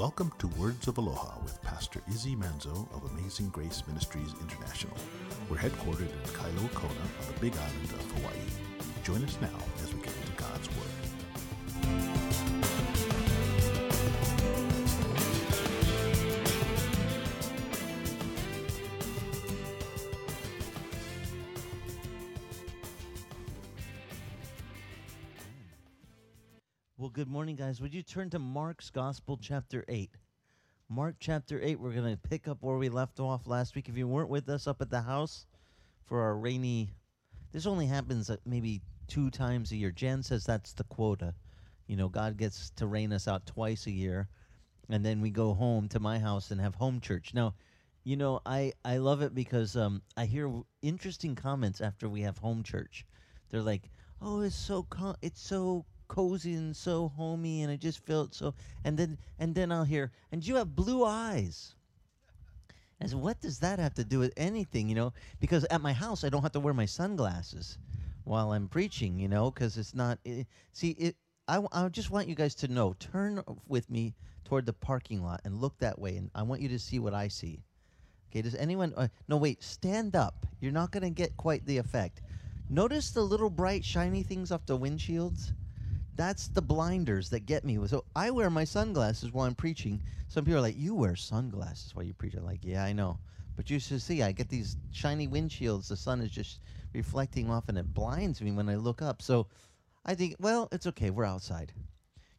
Welcome to Words of Aloha with Pastor Izzy Manzo of Amazing Grace Ministries International. We're headquartered in Kailua Kona on the Big Island of Hawaii. Join us now as we get into God's Word. Good morning, guys. Would you turn to Mark's Gospel, chapter 8? Mark chapter 8, we're going to pick up where we left off last week. If you weren't with us up at the house for our rainy, this only happens uh, maybe two times a year. Jen says that's the quota. You know, God gets to rain us out twice a year, and then we go home to my house and have home church. Now, you know, I, I love it because um, I hear interesting comments after we have home church. They're like, "Oh, it's so co- it's so cozy and so homey, and I just felt so." And then and then I'll hear, "And you have blue eyes." As what does that have to do with anything, you know? Because at my house, I don't have to wear my sunglasses while I'm preaching, you know, because it's not. It, see, it. I, I just want you guys to know. Turn with me toward the parking lot and look that way, and I want you to see what I see. Okay, does anyone? Uh, no, wait. Stand up. You're not going to get quite the effect. Notice the little bright, shiny things off the windshields. That's the blinders that get me. So I wear my sunglasses while I'm preaching. Some people are like, "You wear sunglasses while you preach?" I'm like, "Yeah, I know." But you should see, I get these shiny windshields. The sun is just reflecting off, and it blinds me when I look up. So I think, well, it's okay. We're outside.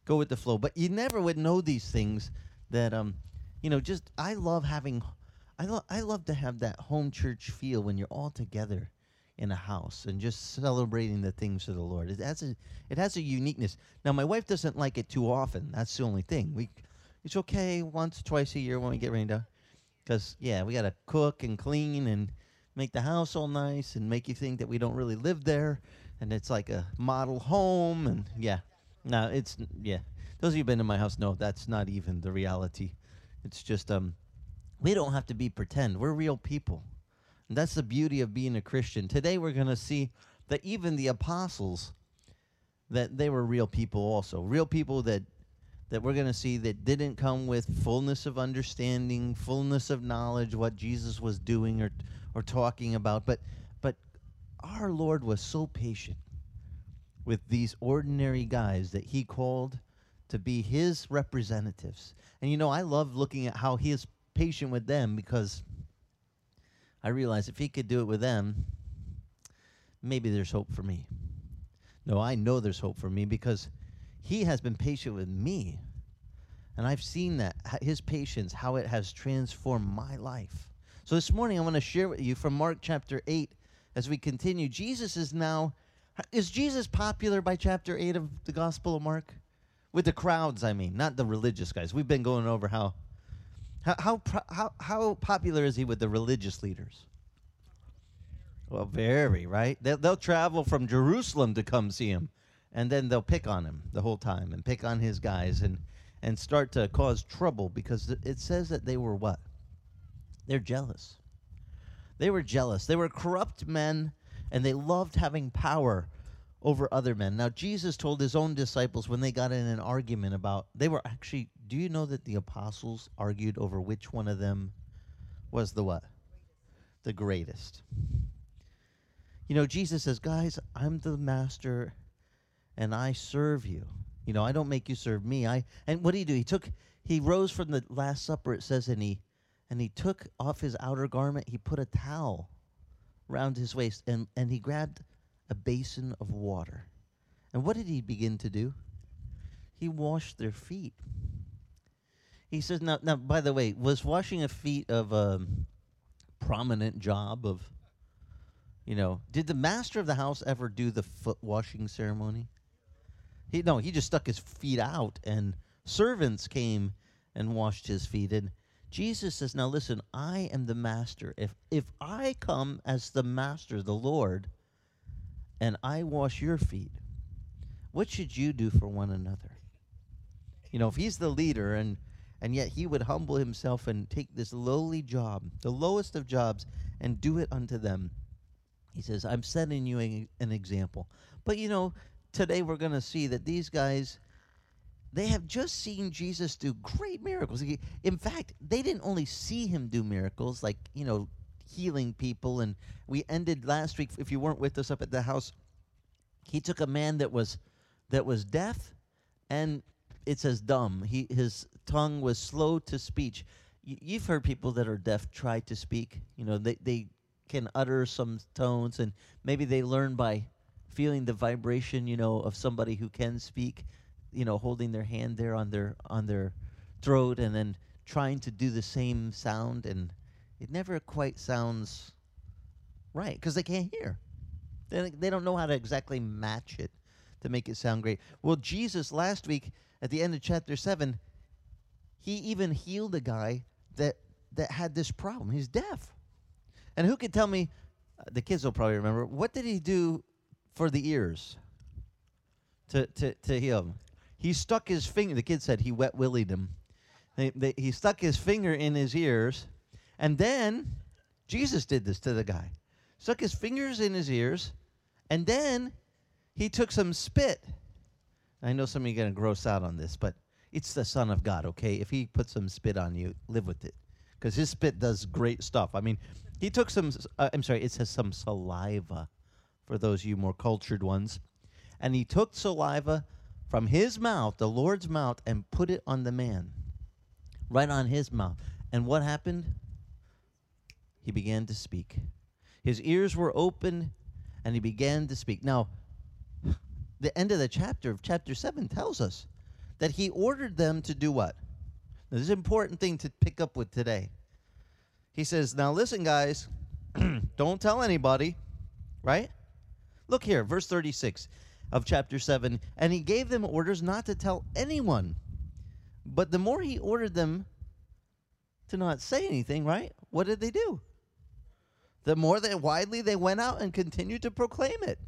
Go with the flow. But you never would know these things that, um, you know, just I love having, I love, I love to have that home church feel when you're all together in a house and just celebrating the things of the Lord. It has a, it has a uniqueness. Now, my wife doesn't like it too often. That's the only thing. We, it's okay once, twice a year when we get rained out. Because, yeah, we got to cook and clean and make the house all nice and make you think that we don't really live there. And it's like a model home. And, yeah. No, it's, yeah. Those of you who've been in my house know that's not even the reality. It's just, um, we don't have to be pretend. We're real people. And that's the beauty of being a Christian. Today we're going to see that even the apostles that they were real people also. Real people that that we're going to see that didn't come with fullness of understanding, fullness of knowledge what Jesus was doing or or talking about, but but our Lord was so patient with these ordinary guys that he called to be his representatives. And you know, I love looking at how he is patient with them because I realize if he could do it with them, maybe there's hope for me. No, I know there's hope for me because he has been patient with me. And I've seen that, his patience, how it has transformed my life. So this morning, I want to share with you from Mark chapter 8 as we continue. Jesus is now, is Jesus popular by chapter 8 of the Gospel of Mark? With the crowds, I mean, not the religious guys. We've been going over how how how how, popular is he with the religious leaders? Well, very right. They'll, they'll travel from Jerusalem to come see him, and then they'll pick on him the whole time and pick on his guys and and start to cause trouble because it says that they were what? They're jealous. They were jealous. They were corrupt men, and they loved having power over other men. Now, Jesus told his own disciples when they got in an argument about, they were actually, do you know that the apostles argued over which one of them was the what? The greatest. You know, Jesus says, guys, I'm the master and I serve you. You know, I don't make you serve me. I and what did he do? He took he rose from the last supper, it says, and he and he took off his outer garment, he put a towel round his waist, and, and he grabbed a basin of water. And what did he begin to do? He washed their feet. He says, now, now by the way, was washing a feet of a prominent job of, you know, did the master of the house ever do the foot washing ceremony? He no, he just stuck his feet out, and servants came and washed his feet. And Jesus says, "Now listen, I am the master. If if I come as the master, the Lord, and I wash your feet, what should you do for one another?" You know, if he's the leader, and and yet he would humble himself and take this lowly job, the lowest of jobs, and do it unto them. He says, I'm setting you a, an example. But you know, today we're going to see that these guys, they have just seen Jesus do great miracles. In fact, they didn't only see him do miracles, like, you know, healing people. And we ended last week, if you weren't with us up at the house, he took a man that was that was deaf and it says dumb. He his tongue was slow to speech. Y- you've heard people that are deaf try to speak. You know, they they can utter some tones and maybe they learn by feeling the vibration, you know, of somebody who can speak, you know, holding their hand there on their on their throat and then trying to do the same sound and it never quite sounds right because they can't hear. They, they don't know how to exactly match it to make it sound great. Well, Jesus last week at the end of chapter 7, he even healed a guy that that had this problem. He's deaf. And who could tell me uh, the kids will probably remember what did he do for the ears to to to heal him? He stuck his finger the kid said he wet willied him. They, they, he stuck his finger in his ears and then Jesus did this to the guy. Stuck his fingers in his ears and then he took some spit. I know some of you are going to gross out on this, but it's the Son of God, okay? If he puts some spit on you, live with it. Because his spit does great stuff. I mean, he took some, uh, I'm sorry, it says some saliva for those of you more cultured ones. And he took saliva from his mouth, the Lord's mouth, and put it on the man, right on his mouth. And what happened? He began to speak. His ears were open, and he began to speak. Now, the end of the chapter of chapter 7 tells us that he ordered them to do what? Now, this is an important thing to pick up with today. He says, Now listen, guys, don't tell anybody, right? Look here, verse 36 of chapter 7. And he gave them orders not to tell anyone. But the more he ordered them to not say anything, right? What did they do? The more they widely they went out and continued to proclaim it.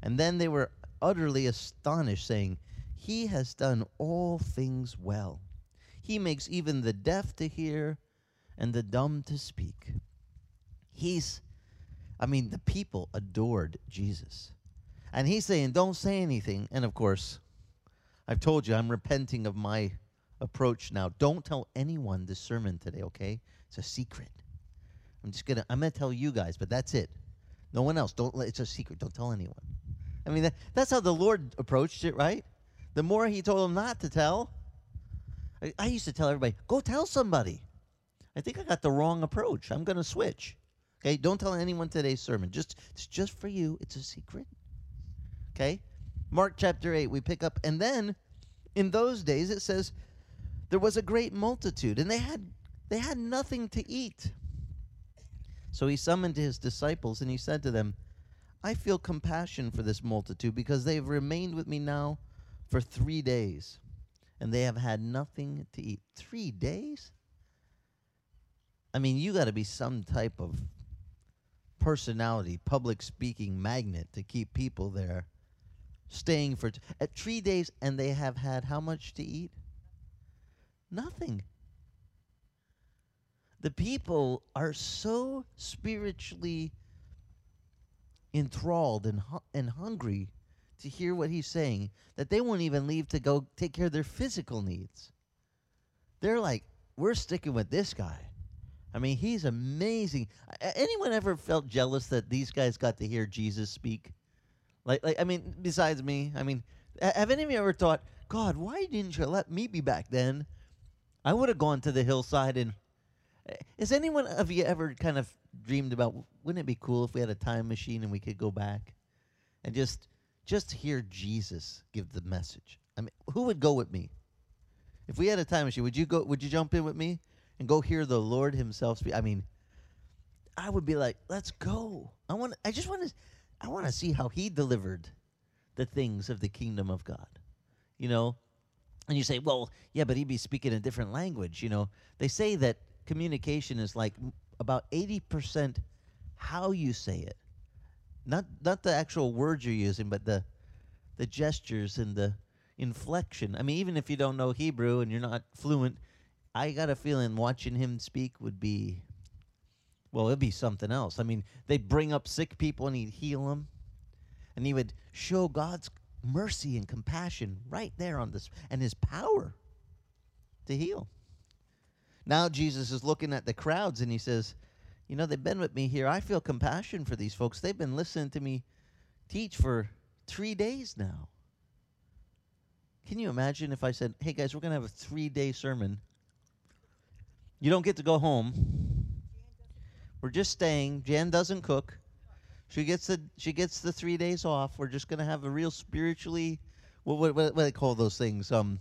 And then they were utterly astonished, saying, He has done all things well. He makes even the deaf to hear and the dumb to speak. He's, I mean, the people adored Jesus. And he's saying, Don't say anything. And of course, I've told you, I'm repenting of my approach now. Don't tell anyone this sermon today, okay? It's a secret. I'm just gonna I'm gonna tell you guys, but that's it. No one else. Don't let it's a secret. Don't tell anyone. I mean that, that's how the Lord approached it, right? The more he told them not to tell. I, I used to tell everybody, go tell somebody. I think I got the wrong approach. I'm gonna switch. Okay, don't tell anyone today's sermon. Just it's just for you. It's a secret. Okay? Mark chapter 8, we pick up, and then in those days it says there was a great multitude, and they had they had nothing to eat. So he summoned his disciples and he said to them, I feel compassion for this multitude because they have remained with me now for three days and they have had nothing to eat. Three days? I mean, you got to be some type of personality, public speaking magnet to keep people there staying for t- at three days and they have had how much to eat? Nothing. The people are so spiritually enthralled and, hu- and hungry to hear what he's saying that they won't even leave to go take care of their physical needs. They're like, we're sticking with this guy. I mean, he's amazing. Anyone ever felt jealous that these guys got to hear Jesus speak? Like, like I mean, besides me, I mean, have any of you ever thought, God, why didn't you let me be back then? I would have gone to the hillside and. Has anyone of you ever kind of dreamed about? Wouldn't it be cool if we had a time machine and we could go back, and just just hear Jesus give the message? I mean, who would go with me? If we had a time machine, would you go? Would you jump in with me and go hear the Lord Himself speak? I mean, I would be like, let's go. I want. I just want to. I want to see how He delivered the things of the kingdom of God. You know, and you say, well, yeah, but he'd be speaking a different language. You know, they say that communication is like about eighty percent how you say it, not not the actual words you're using, but the the gestures and the inflection. I mean, even if you don't know Hebrew and you're not fluent, I got a feeling watching him speak would be, well, it'd be something else. I mean, they'd bring up sick people and he'd heal them, and he would show God's mercy and compassion right there on this, and his power to heal. Now Jesus is looking at the crowds and he says, You know, they've been with me here. I feel compassion for these folks. They've been listening to me teach for three days now. Can you imagine if I said, Hey guys, we're going to have a three day sermon? You don't get to go home. We're just staying. Jan doesn't cook. She gets the she gets the three days off. We're just gonna have a real spiritually what what what, what do they call those things? Um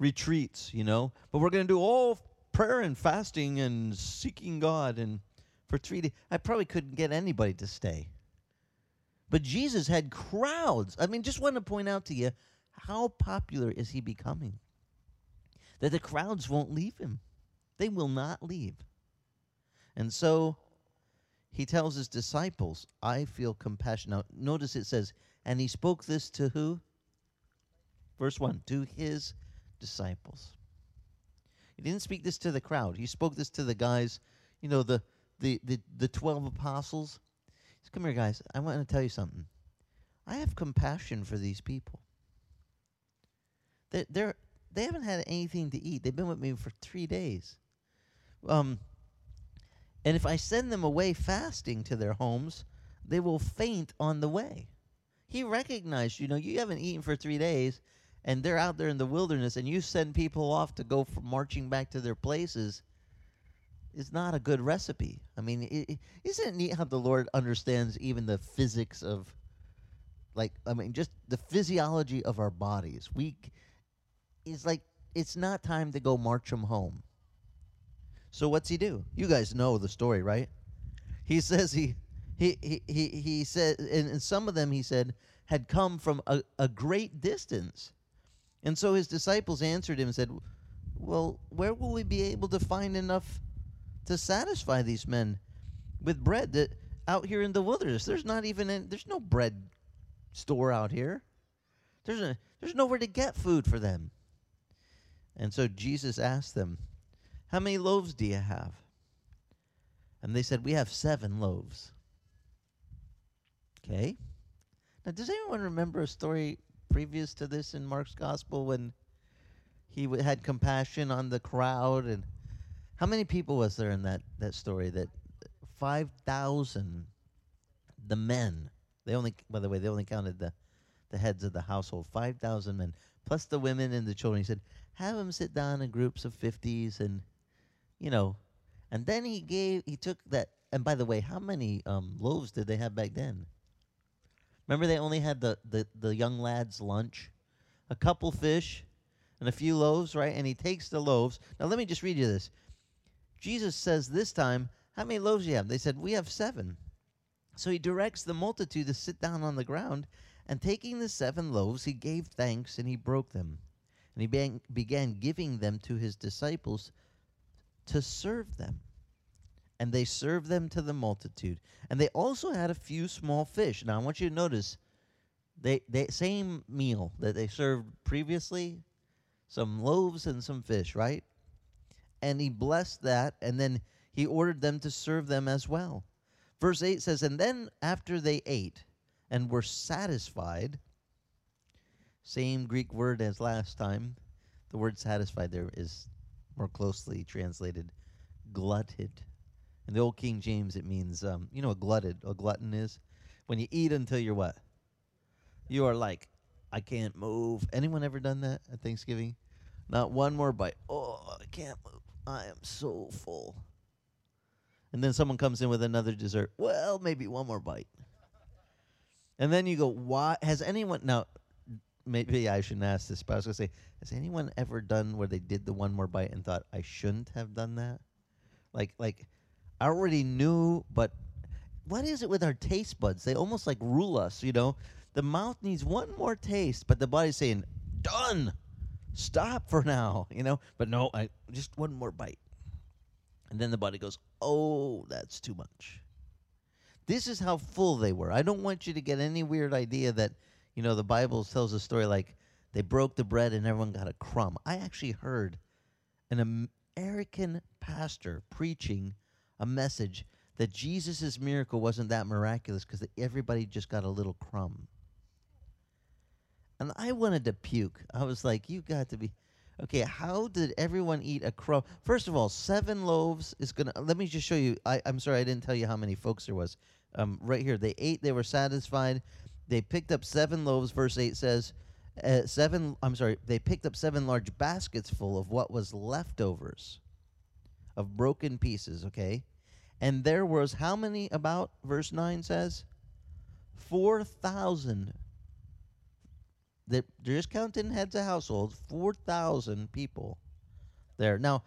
retreats, you know. But we're gonna do all prayer and fasting and seeking God and for three days. I probably couldn't get anybody to stay. But Jesus had crowds. I mean, just want to point out to you how popular is he becoming? That the crowds won't leave him. They will not leave. And so he tells his disciples, I feel compassion. Now, notice it says, and he spoke this to who? Verse 1 to his disciples. He didn't speak this to the crowd. He spoke this to the guys, you know, the the the, the 12 apostles. He said, Come here, guys. I want to tell you something. I have compassion for these people. They they're they haven't had anything to eat. They've been with me for three days. Um, and if I send them away fasting to their homes, they will faint on the way. He recognized, you know, you haven't eaten for three days, and they're out there in the wilderness, and you send people off to go marching back to their places. Is not a good recipe. I mean, is isn't it neat how the Lord understands even the physics of, like, I mean, just the physiology of our bodies. We, is like, it's not time to go march them home. So what's he do? You guys know the story, right? He says he he he he, he said and, and some of them he said had come from a, a great distance. And so his disciples answered him and said, Well, where will we be able to find enough to satisfy these men with bread that out here in the wilderness? There's not even there's no bread store out here. There's a, there's nowhere to get food for them. And so Jesus asked them, how many loaves do you have? And they said, We have seven loaves. Okay. Now, does anyone remember a story previous to this in Mark's gospel when he w- had compassion on the crowd? And how many people was there in that, that story? That 5,000, the men, they only, by the way, they only counted the, the heads of the household, 5,000 men, plus the women and the children. He said, have them sit down in groups of 50s and you know, and then he gave, he took that. And by the way, how many um, loaves did they have back then? Remember, they only had the, the, the young lad's lunch, a couple fish, and a few loaves, right? And he takes the loaves. Now, let me just read you this. Jesus says this time, How many loaves do you have? They said, We have seven. So he directs the multitude to sit down on the ground, and taking the seven loaves, he gave thanks and he broke them. And he began, giving them to his disciples to serve them. And they served them to the multitude. And they also had a few small fish. Now I want you to notice they they same meal that they served previously, some loaves and some fish, right? And he blessed that, and then he ordered them to serve them as well. Verse 8 says, And then after they ate and were satisfied, same Greek word as last time, the word satisfied there is more closely translated, glutted. In the old King James, it means, um, you know what glutted, a glutton is? When you eat until you're what? You are like, I can't move. Anyone ever done that at Thanksgiving? Not one more bite. Oh, I can't move. I am so full. And then someone comes in with another dessert. Well, maybe one more bite. And then you go, why? Has anyone, now, maybe I shouldn't ask this, but I was gonna say, has anyone ever done where they did the one more bite and thought I shouldn't have done that? Like, like I already knew, but what is it with our taste buds? They almost like rule us, you know. The mouth needs one more taste, but the body's saying, "Done, stop for now," you know. But no, I just one more bite, and then the body goes, "Oh, that's too much." This is how full they were. I don't want you to get any weird idea that you know, the Bible tells a story like they broke the bread and everyone got a crumb. I actually heard an American pastor preaching a message that Jesus' miracle wasn't that miraculous because everybody just got a little crumb. And I wanted to puke. I was like, you got to be. Okay, how did everyone eat a crumb? First of all, seven loaves is to. Let me just show you. I, I'm sorry, I didn't tell you how many folks there was. Um, right here, they ate, they were satisfied. They picked up seven loaves, verse 8 says. Uh, seven, I'm sorry, they picked up seven large baskets full of what was leftovers of broken pieces, okay? And there was how many about, verse 9 says? 4,000. They're just counting heads of households, 4,000 people there. Now,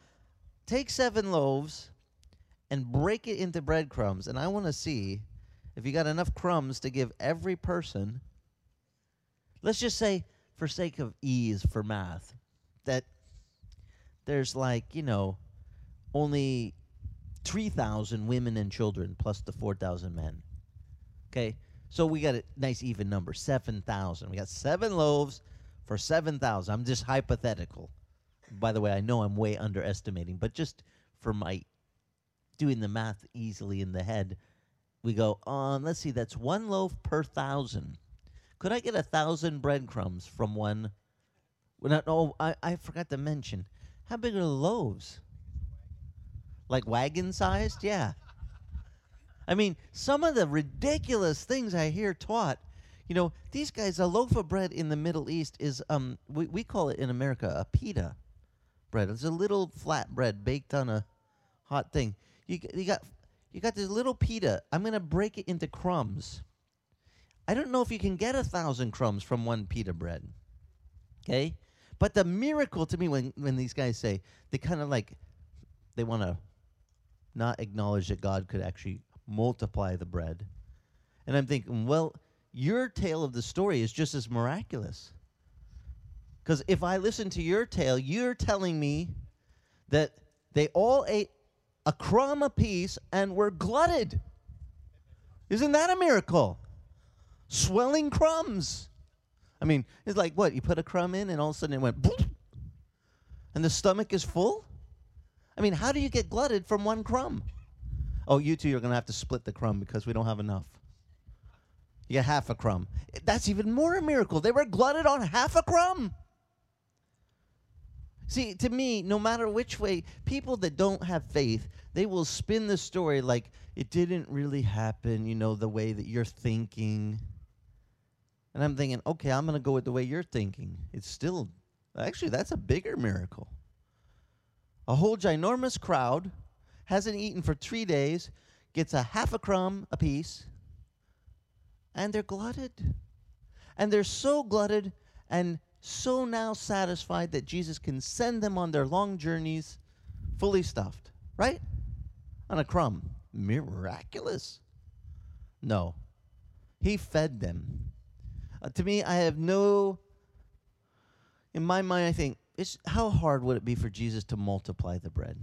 take seven loaves and break it into breadcrumbs. And I want to see if you got enough crumbs to give every person. Let's just say, for sake of ease for math, that there's like, you know, only 3,000 women and children plus the 4,000 men. Okay? So we got a nice even number 7,000. We got seven loaves for 7,000. I'm just hypothetical. By the way, I know I'm way underestimating, but just for my doing the math easily in the head, we go, um, let's see, that's one loaf per thousand. Could I get a thousand breadcrumbs from one? Well, no, oh, I, I forgot to mention. How big are the loaves? Like wagon sized? Yeah. I mean, some of the ridiculous things I hear taught. You know, these guys, a loaf of bread in the Middle East is, um, we, we call it in America a pita bread. It's a little flat bread baked on a hot thing. You, you got you got this little pita. I'm gonna break it into crumbs. I don't know if you can get a thousand crumbs from one pita bread. Okay? But the miracle to me when, when these guys say they kind of like they want to not acknowledge that God could actually multiply the bread. And I'm thinking, well, your tale of the story is just as miraculous. Because if I listen to your tale, you're telling me that they all ate a crumb apiece and were glutted. Isn't that a miracle? Swelling crumbs. I mean, it's like what? You put a crumb in and all of a sudden it went boom, and the stomach is full? I mean, how do you get glutted from one crumb? Oh, you two are going to have to split the crumb because we don't have enough. You get half a crumb. That's even more a miracle. They were glutted on half a crumb. See, to me, no matter which way, people that don't have faith, they will spin the story like it didn't really happen, you know, the way that you're thinking. And I'm thinking, okay, I'm going to go with the way you're thinking. It's still, actually, that's a bigger miracle. A whole ginormous crowd hasn't eaten for three days, gets a half a crumb apiece, and they're glutted. And they're so glutted and so now satisfied that Jesus can send them on their long journeys fully stuffed, right? On a crumb. Miraculous. No. He fed them. Uh, to me, I have no. In my mind, I think, it's, how hard would it be for Jesus to multiply the bread?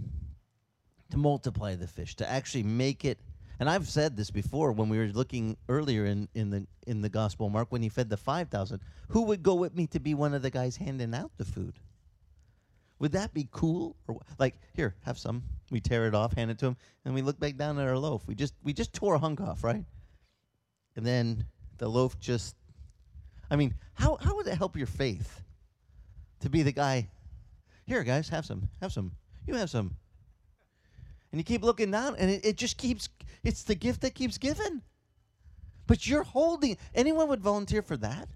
To multiply the fish, to actually make it and I've said this before when we were looking earlier in, in the in the gospel mark when he fed the 5000 who would go with me to be one of the guys handing out the food? Would that be cool? Or like here have some. We tear it off hand it to him and we look back down at our loaf. We just we just tore a hunk off right? And then the loaf just i mean how how would it help your faith to be the guy here guys have some have some. You have some and you keep looking down and it, it just keeps it's the gift that keeps giving. But you're holding anyone would volunteer for that?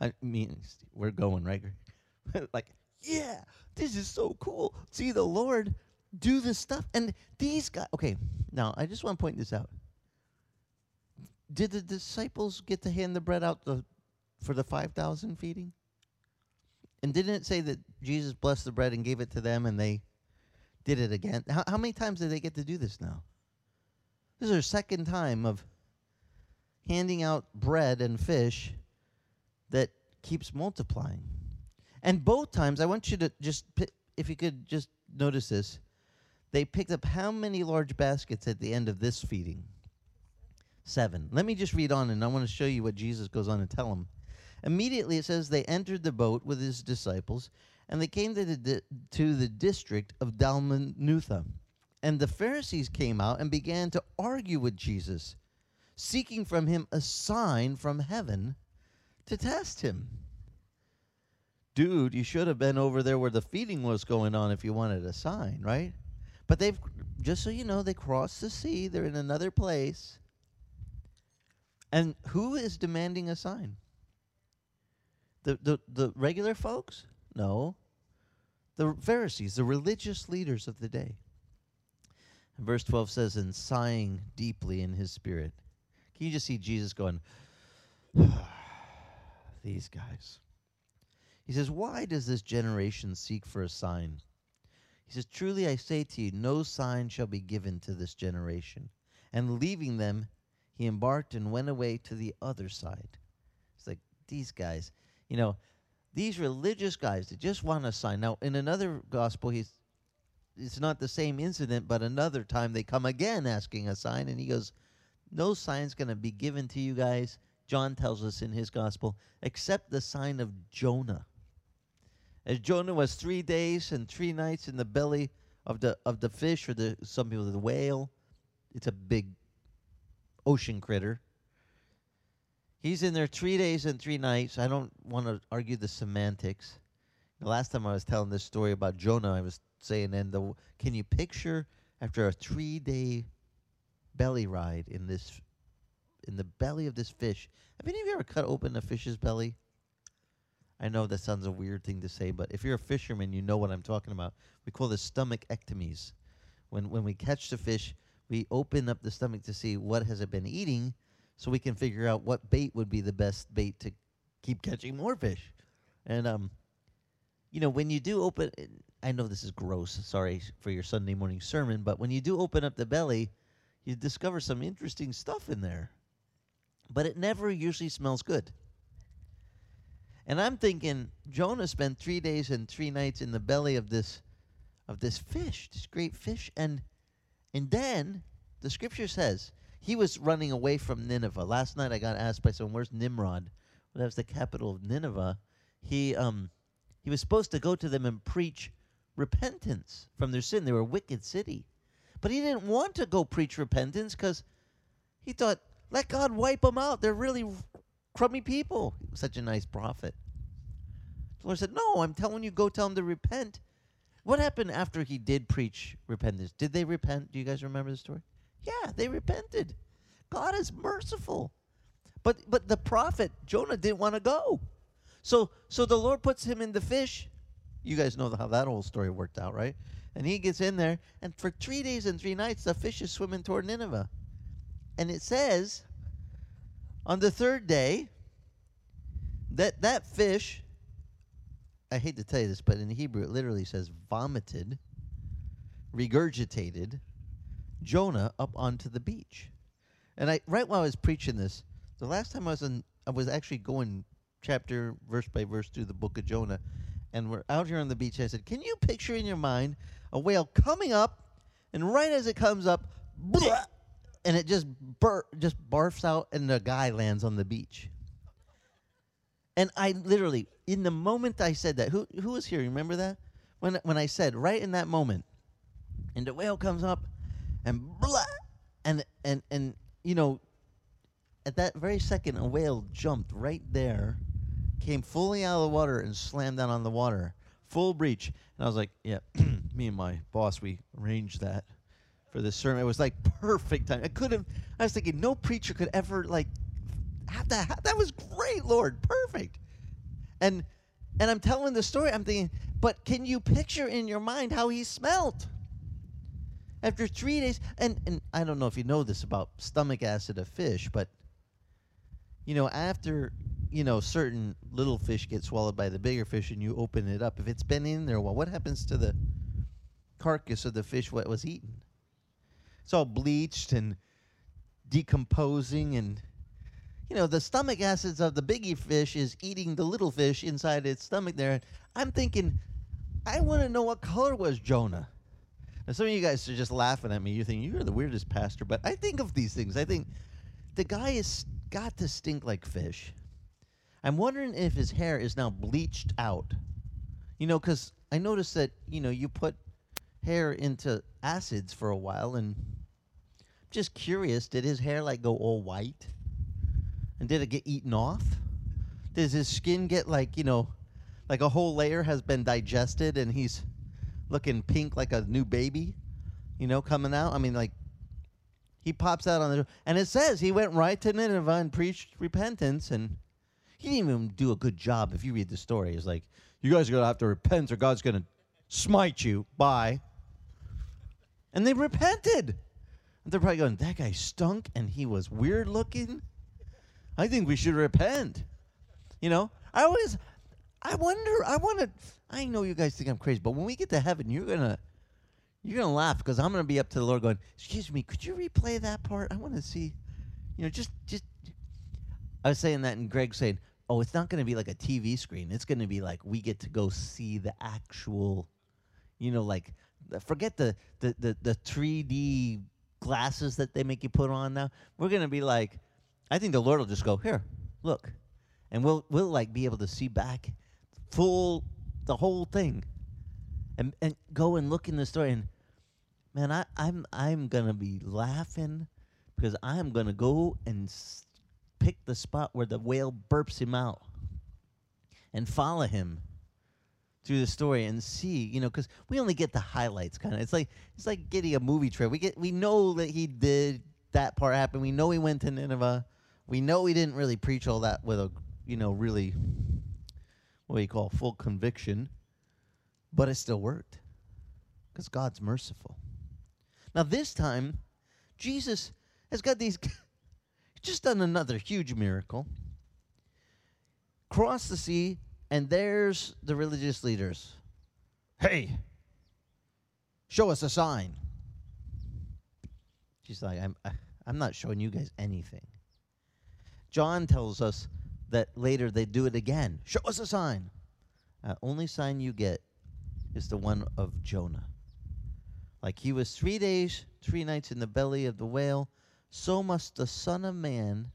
I mean we're going right like yeah this is so cool. See the lord do this stuff. And these guys okay now i just want to point this out. Did the disciples get to hand the bread out the, for the 5000 feeding? And didn't it say that jesus blessed the bread and gave it to them and they did it again. How, how many times did they get to do this now? This is their second time of handing out bread and fish that keeps multiplying. And both times, I want you to just, if you could just notice this, they picked up how many large baskets at the end of this feeding? Seven. Let me just read on, and I want to show you what Jesus goes on to tell them. Immediately, it says, they entered the boat with his disciples and they came to the, di- to the district of Dalmanutha. And the Pharisees came out and began to argue with Jesus, seeking from him a sign from heaven to test him. dude, you should have been over there where the feeding was going on if you wanted a sign, right? But they've, just so you know, they crossed the sea. They're in another place. And who is demanding a sign? The, the, the regular folks? No. The Pharisees, the religious leaders of the day. And verse 12 says, and sighing deeply in his spirit. Can you just see Jesus going, these guys? He says, Why does this generation seek for a sign? He says, Truly I say to you, no sign shall be given to this generation. And leaving them, he embarked and went away to the other side. It's like, these guys, you know, these religious guys that just want a sign. Now, in another gospel, he's it's not the same incident, but another time they come again asking a sign, and he goes, No sign's going to be given to you guys, John tells us in his gospel, except the sign of Jonah. As Jonah was three days and three nights in the belly of the of the fish, or the some people the whale. It's a big ocean critter. He's in there three days and three nights. I don't want to argue the semantics. The last time I was telling this story about Jonah, I was saying, and the can you picture after a three day belly ride in this in the belly of this fish? Have any of you ever cut open a fish's belly? I know that sounds a weird thing to say, but if you're a fisherman, you know what I'm talking about. We call this stomach ectomies. When when we catch the fish, we open up the stomach to see what has it been eating, so we can figure out what bait would be the best bait to keep catching more fish. And um, you know, when you do open, I know this is gross. Sorry for your Sunday morning sermon, but when you do open up the belly, you discover some interesting stuff in there. But it never usually smells good. And I'm thinking Jonah spent three days and three nights in the belly of this of this fish, this great fish, and and then the scripture says he was running away from Nineveh. Last night I got asked by someone, "Where's Nimrod?" Well, that was the capital of Nineveh. He um he was supposed to go to them and preach repentance from their sin. They were a wicked city, but he didn't want to go preach repentance because he thought, "Let God wipe them out. They're really crummy people. Such a nice prophet. The Lord said, No, I'm telling you, go tell them to repent. What happened after he did preach repentance? Did they repent? Do you guys remember the story? Yeah, they repented. God is merciful. But but the prophet Jonah didn't want to go. So so the Lord puts him in the fish. You guys know how that whole story worked out, right? And he gets in there, and for three days and three nights, the fish is swimming toward Nineveh. And it says on the third day, that that fish, I hate to tell you this, but in Hebrew it literally says vomited, regurgitated Jonah up onto the beach. And I right while I was preaching this, the last time I was in I was actually going chapter verse by verse through the book of Jonah, and we're out here on the beach. I said, "Can you picture in your mind a whale coming up, and right as it comes up, and it just bur- just barfs out, and the guy lands on the beach. And I literally, in the moment I said that, who who was here? Remember that when when I said right in that moment, and the whale comes up, and blah, and and and you know, at that very second, a whale jumped right there, came fully out of the water, and slammed down on the water, full breach. And I was like, yeah, me and my boss, we arranged that for this sermon. It was like perfect time. I could have. I was thinking no preacher could ever like have that. That was great, Lord, perfect. And and I'm telling the story. I'm thinking, but can you picture in your mind how he smelt? After three days, and, and I don't know if you know this about stomach acid of fish, but you know, after you know certain little fish get swallowed by the bigger fish, and you open it up, if it's been in there, well, what happens to the carcass of the fish what was eaten? It's all bleached and decomposing and you know the stomach acids of the biggie fish is eating the little fish inside its stomach there i'm thinking i want to know what color was jonah now some of you guys are just laughing at me. You think you're the weirdest pastor. But i think of these things. I think the guy has got to stink like fish. I'm wondering if his hair is now bleached out. You know because i noticed that you know you put hair into acids for a while and just curious, did his hair like go all white? And did it get eaten off? Does his skin get like, you know, like a whole layer has been digested and he's looking pink like a new baby, you know, coming out. I mean, like he pops out on the and it says he went right to Nineveh and preached repentance and he didn't even do a good job if you read the story. It's like, you guys are gonna have to repent or God's gonna smite you. Bye. And they repented. And they're probably going, that guy stunk and he was weird looking. I think we should repent. You know? I always I wonder, I wanna I know you guys think I'm crazy, but when we get to heaven, you're gonna you're gonna laugh because I'm gonna be up to the Lord going, Excuse me, could you replay that part? I wanna see you know, just just I was saying that and Greg saying, Oh, it's not gonna be like a TV screen. It's gonna be like we get to go see the actual you know, like forget the the the, the 3D glasses that they make you put on now. We're gonna be like I think the Lord will just go, Here, look. And we'll we'll like be able to see back full the whole thing. And and go and look in the story and man, I, I'm I'm gonna be laughing because I'm gonna go and s- pick the spot where the whale burps him out and follow him through the story and see, you know, because we only get the highlights kind of. It's like it's like getting a movie trailer. We get we know that he did that part happen. We know he went to Nineveh. We know he didn't really preach all that with a, you know, really what you call full conviction, but it still worked because God's merciful. Now this time, Jesus has got these. just done another huge miracle. Cross the sea, and there's the religious leaders. Hey, show us a sign. She's like, I'm, I, I'm not showing you guys anything. John tells us that later they do it again. Show us a sign. Uh, only sign you get is the one of Jonah. Like he was three days, three nights in the belly of the whale, so must the Son of Man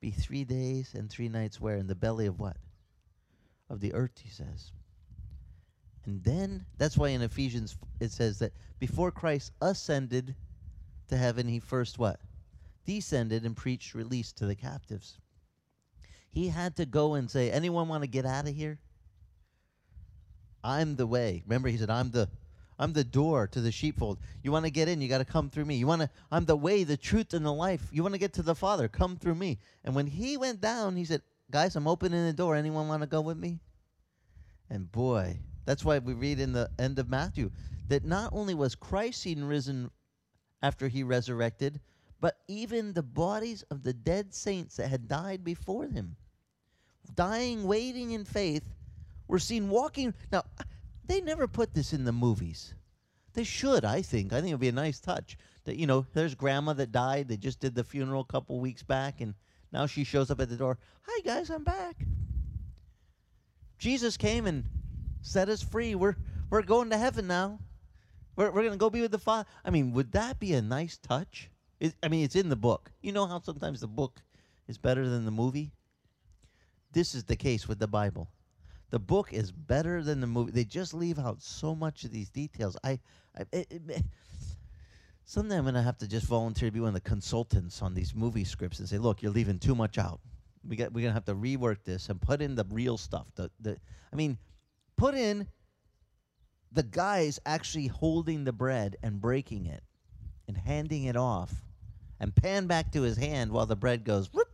be three days and three nights where? In the belly of what? Of the earth, he says. And then, that's why in Ephesians it says that before Christ ascended to heaven, he first what? Descended and preached release to the captives. He had to go and say, anyone want to get out of here? I'm the way. Remember, he said, I'm the I'm the door to the sheepfold. You want to get in, you got to come through me. You want to I'm the way, the truth and the life. You want to get to the Father, come through me. And when he went down, he said, "Guys, I'm opening the door. Anyone want to go with me?" And boy, that's why we read in the end of Matthew that not only was Christ seen risen after he resurrected, but even the bodies of the dead saints that had died before him, dying, waiting in faith, were seen walking. Now, they never put this in the movies. They should, I think. I think it would be a nice touch. That you know, there's grandma that died. They just did the funeral a couple weeks back, and now she shows up at the door. Hi guys, I'm back. Jesus came and set us free. We're we're going to heaven now. We're we're gonna go be with the Father. I mean, would that be a nice touch? It, I mean, it's in the book. You know how sometimes the book is better than the movie. This is the case with the Bible. The book is better than the movie. They just leave out so much of these details. I, I it, it, someday I'm gonna have to just volunteer to be one of the consultants on these movie scripts and say, look, you're leaving too much out. We got we're gonna have to rework this and put in the real stuff. The the I mean, put in the guys actually holding the bread and breaking it and handing it off and pan back to his hand while the bread goes whoop,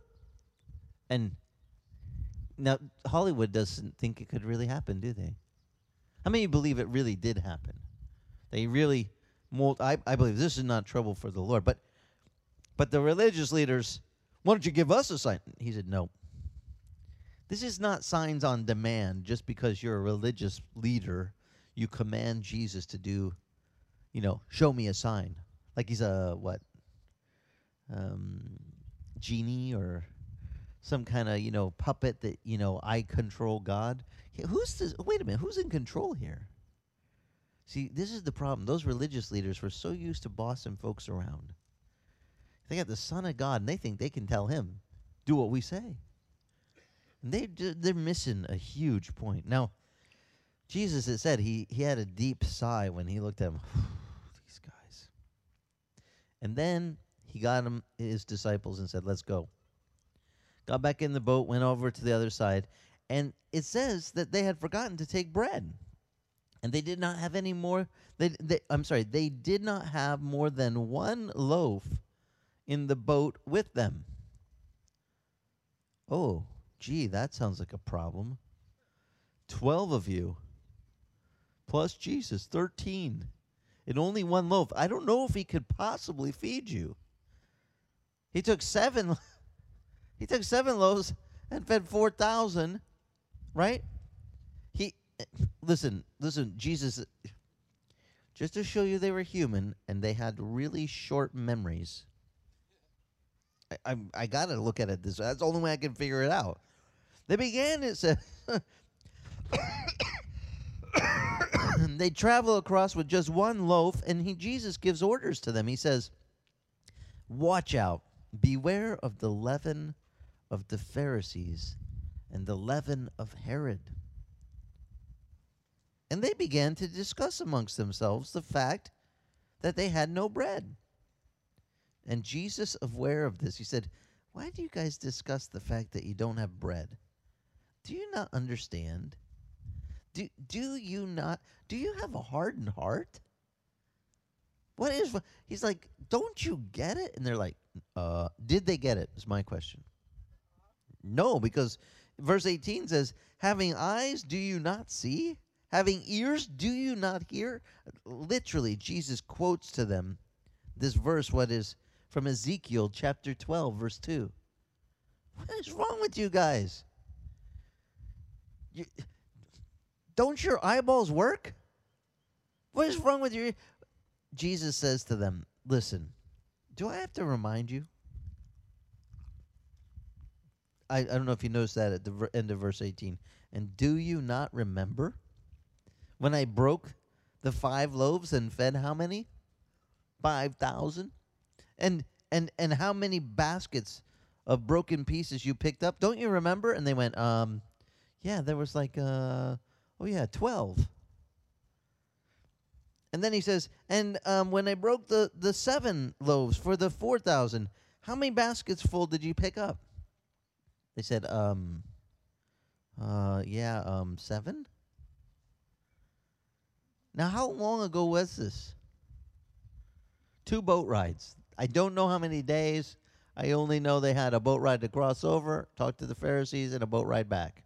and now Hollywood doesn't think it could really happen, do they? How many believe it really did happen? They really mold. I, I believe this is not trouble for the Lord, but but the religious leaders, why don't you give us a sign? He said, no. This is not signs on demand. Just because you're a religious leader, you command Jesus to do, you know, show me a sign, like he's a what, um, genie or some kind of you know puppet that you know I control God. Who's this? Wait a minute, who's in control here? See, this is the problem. Those religious leaders were so used to bossing folks around. They got the Son of God, and they think they can tell him, "Do what we say." And they they're missing a huge point. Now, Jesus had said he he had a deep sigh when he looked at. These guys. And then he got him his disciples and said, "Let's go." Got back in the boat, went over to the other side, And it says that they had forgotten to take bread. And they did not have any more they, they I'm sorry, they did not have more than one loaf in the boat with them. Oh, gee, that sounds like a problem. 12 of you plus Jesus, 13. And only one loaf. I don't know if he could possibly feed you. He took seven he took seven loaves and fed 4,000, right? He listen, listen, Jesus just to show you they were human and they had really short memories. I, I, I got to look at it this. way. That's the only way I can figure it out. They began. It said they travel across with just one loaf, and he Jesus gives orders to them. He says, "Watch out! Beware of the leaven of the Pharisees and the leaven of Herod." And they began to discuss amongst themselves the fact that they had no bread. And Jesus, aware of this, he said, Why do you guys discuss the fact that you don't have bread? Do you not understand? Do, do you not? Do you have a hardened heart? What is. He's like, Don't you get it? And they're like, uh, Did they get it? Is my question. No, because verse 18 says, Having eyes, do you not see? Having ears, do you not hear? Literally, Jesus quotes to them this verse, what is from Ezekiel chapter 12, verse 2. What is wrong with you guys? You, don't your eyeballs work? What is wrong with you? Jesus says to them, Listen, do I have to remind you? I, I don't know if you noticed that at the end of verse 18. And do you not remember when I broke the five loaves and fed how many? 5,000? And and and how many baskets of broken pieces you picked up? Don't you remember? And they went, um, yeah, there was like uh oh yeah, 12. And then he says, and um, when I broke the, the seven loaves for the 4,000, how many baskets full did you pick up? They said, um, uh, yeah, um, seven. Now, how long ago was this? Two boat rides. I don't know how many days. I only know they had a boat ride to cross over, talk to the Pharisees, and a boat ride back.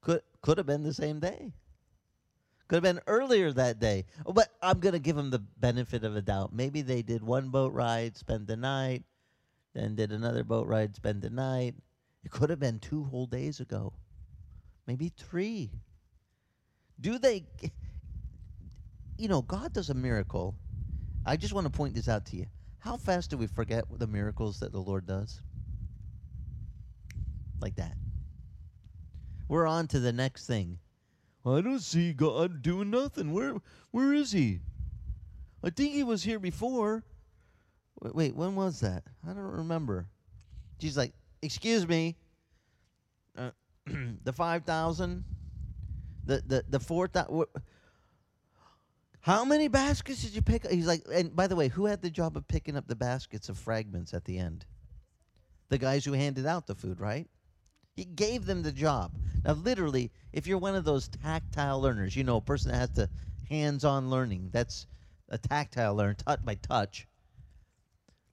Could could have been the same day. Could have been earlier that day. But I'm gonna give them the benefit of a doubt. Maybe they did one boat ride, spend the night, then did another boat ride, spend the night. It could have been two whole days ago. Maybe three. Do they, you know, God does a miracle. I just want to point this out to you. How fast do we forget the miracles that the Lord does? Like that. We're on to the next thing. I don't see God doing nothing. Where where is he? I think he was here before. Wait, when was that? I don't remember. She's like, "Excuse me. Uh, the 5,000 the the the fourth. How many baskets did you pick? He's like, and by the way, who had the job of picking up the baskets of fragments at the end? The guys who handed out the food, right? He gave them the job. Now, literally, if you're one of those tactile learners, you know, a person that has to hands-on learning, that's a tactile learner, touch by touch.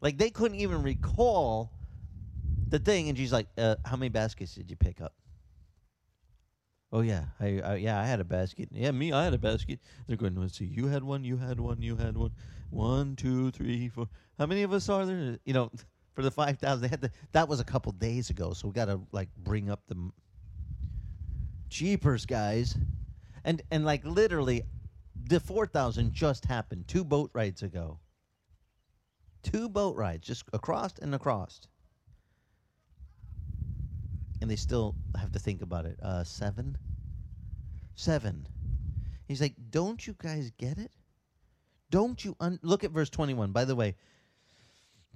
Like they couldn't even recall the thing, and she's like, uh, "How many baskets did you pick up?" Oh yeah, I, I yeah I had a basket. Yeah, me I had a basket. They're going. Let's see. You had one. You had one. You had one. One, two, three, four. How many of us are there? You know, for the five thousand, they had to. That was a couple days ago, so we got to like bring up the cheapers, guys, and and like literally, the four thousand just happened two boat rides ago. Two boat rides, just across and across and they still have to think about it. Uh, seven? Seven. He's like, don't you guys get it? Don't you un- look at verse 21. By the way,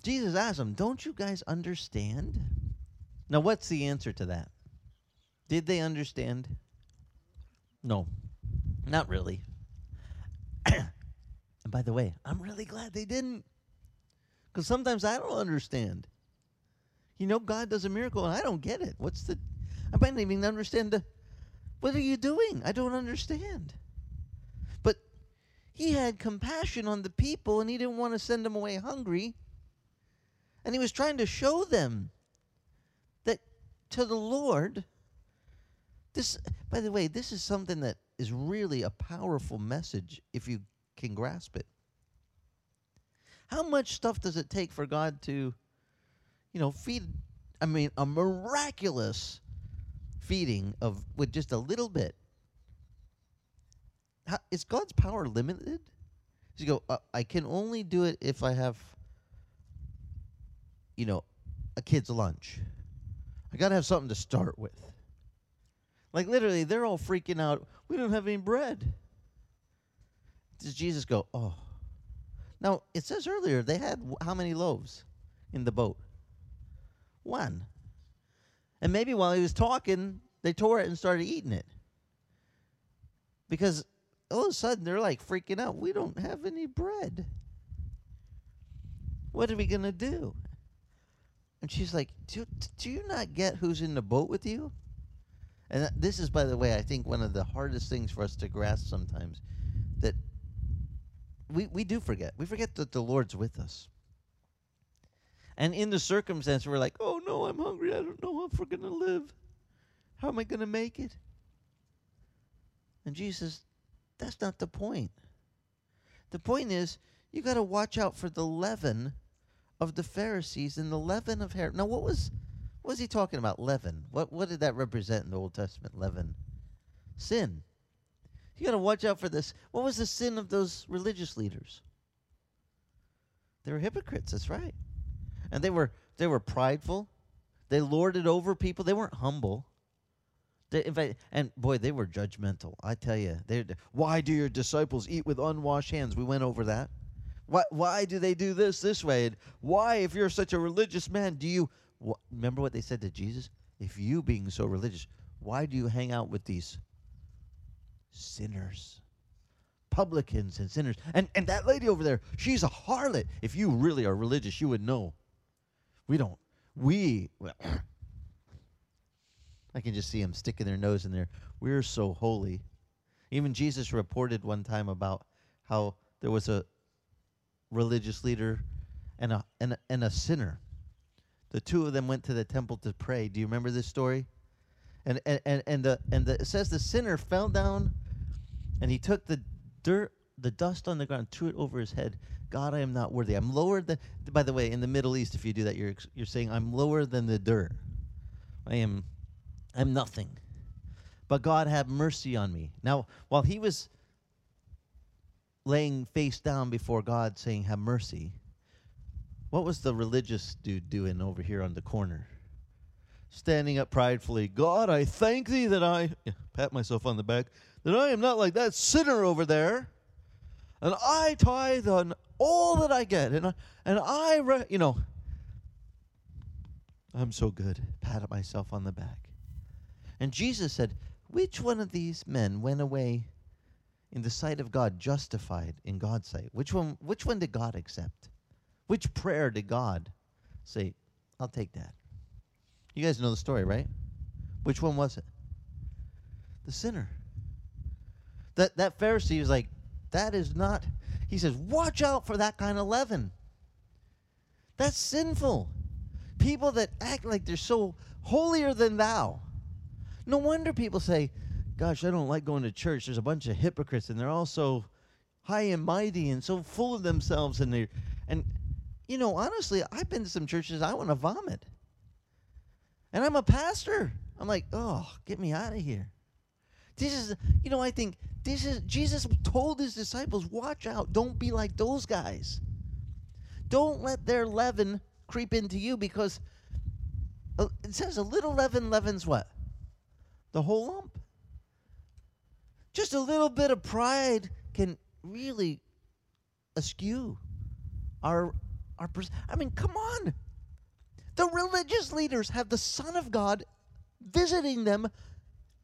Jesus asked them, Don't you guys understand? Now, what's the answer to that? Did they understand? No, not really. and by the way, I'm really glad they didn't. Because sometimes I don't understand. You know, God does a miracle and I don't get it. What's the. I might not even understand the, what are you doing? I don't understand. But he had compassion on the people and he didn't want to send them away hungry. And he was trying to show them that to the Lord, this, by the way, this is something that is really a powerful message if you can grasp it. How much stuff does it take for God to, you know, feed? I mean, a miraculous feeding of with just a little bit. How, is God's power limited? He go, uh, I can only do it if I have, you know, a kid's lunch. I got to have something to start with. Like literally, they're all freaking out. We don't have any bread. Does Jesus go, oh? Now, it says earlier they had w- how many loaves in the boat? One. And maybe while he was talking, they tore it and started eating it. Because all of a sudden they're like freaking out. We don't have any bread. What are we going to do? And she's like, do, do you not get who's in the boat with you? And uh, this is, by the way, I think one of the hardest things for us to grasp sometimes we, we do forget. We forget that the Lord's with us. And in the circumstance, we're like, oh no, I'm hungry. I don't know if we're going to live. How am I going to make it? And Jesus, that's not the point. The point is, you got to watch out for the leaven of the Pharisees and the leaven of Herod. Now, what was what was he talking about? Leaven. What what did that represent in the Old Testament? Leaven, sin. You got to watch out for this. What was the sin of those religious leaders? They were hypocrites. That's right, and they were they were prideful. They lorded over people. They weren't humble. They, in fact, and boy, they were judgmental. I tell you, they. Why do your disciples eat with unwashed hands? We went over that. Why? Why do they do this this way? And why, if you're such a religious man, do you? Wh- remember what they said to Jesus? If you being so religious, why do you hang out with these sinners, publicans and sinners? And and that lady over there, she's a harlot. If you really are religious, you would know. We don't. We. Well, I can just see them sticking their nose in there. We're so holy. Even Jesus reported one time about how there was a religious leader and a and a, and a sinner. The two of them went to the temple to pray. Do you remember this story? And and and, and the and the, it says the sinner fell down, and he took the dirt, the dust on the ground, threw it over his head. God, I am not worthy. I'm lower than. By the way, in the Middle East, if you do that, you're you're saying I'm lower than the dirt. I am, I'm nothing. But God have mercy on me. Now, while he was laying face down before God, saying, Have mercy. What was the religious dude doing over here on the corner? Standing up pridefully, God, I thank thee that I, pat myself on the back, that I am not like that sinner over there. And I tithe on all that I get. And I, and I, re- you know, I'm so good. Pat myself on the back. And Jesus said, Which one of these men went away in the sight of God justified in God's sight? Which one which one did God accept? Which prayer did God say, I'll take that? You guys know the story, right? Which one was it? The sinner. That that Pharisee was like, that is not he says, watch out for that kind of leaven. That's sinful. People that act like they're so holier than thou. No wonder people say, Gosh, I don't like going to church. There's a bunch of hypocrites and they're all so high and mighty and so full of themselves and they and you know, honestly, I've been to some churches I want to vomit. And I'm a pastor. I'm like, oh, get me out of here. This is you know, I think this is Jesus told his disciples, watch out, don't be like those guys. Don't let their leaven creep into you because uh, it says a little leaven leavens what? The whole lump. Just a little bit of pride can really askew our our pers- I mean, come on. The religious leaders have the Son of God visiting them.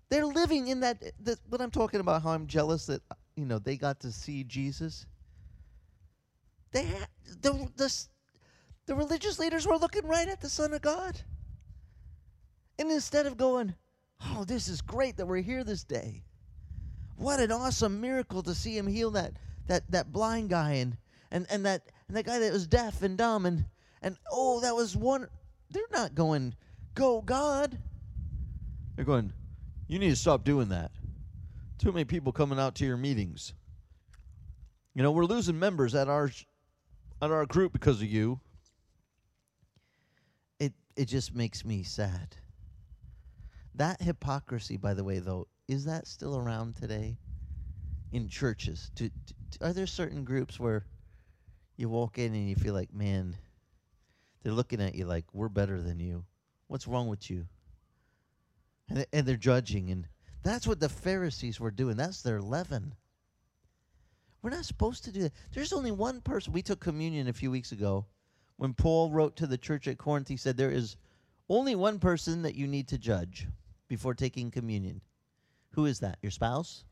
They're living in that. what I'm talking about, how I'm jealous that you know they got to see Jesus. They had the the the religious leaders were looking right at the Son of God, and instead of going, Oh, this is great that we're here this day. What an awesome miracle to see him heal that that that blind guy and and and that and that guy that was deaf and dumb and and oh that was one they're not going go God. They're going you need to stop doing that. Too many people coming out to your meetings. You know, we're losing members at our at our group because of you. It it just makes me sad. That hypocrisy, by the way, though, is that still around today in churches? Do, do, are there certain groups where you walk in and you feel like, man, they're looking at you like we're better than you. What's wrong with you? And, and they're judging, and that's what the Pharisees were doing. That's their leaven. We're not supposed to do that. There's only one person. We took communion a few weeks ago. When Paul wrote to the church at Corinth, he said, There is only one person that you need to judge before taking communion. Who is that? Your spouse?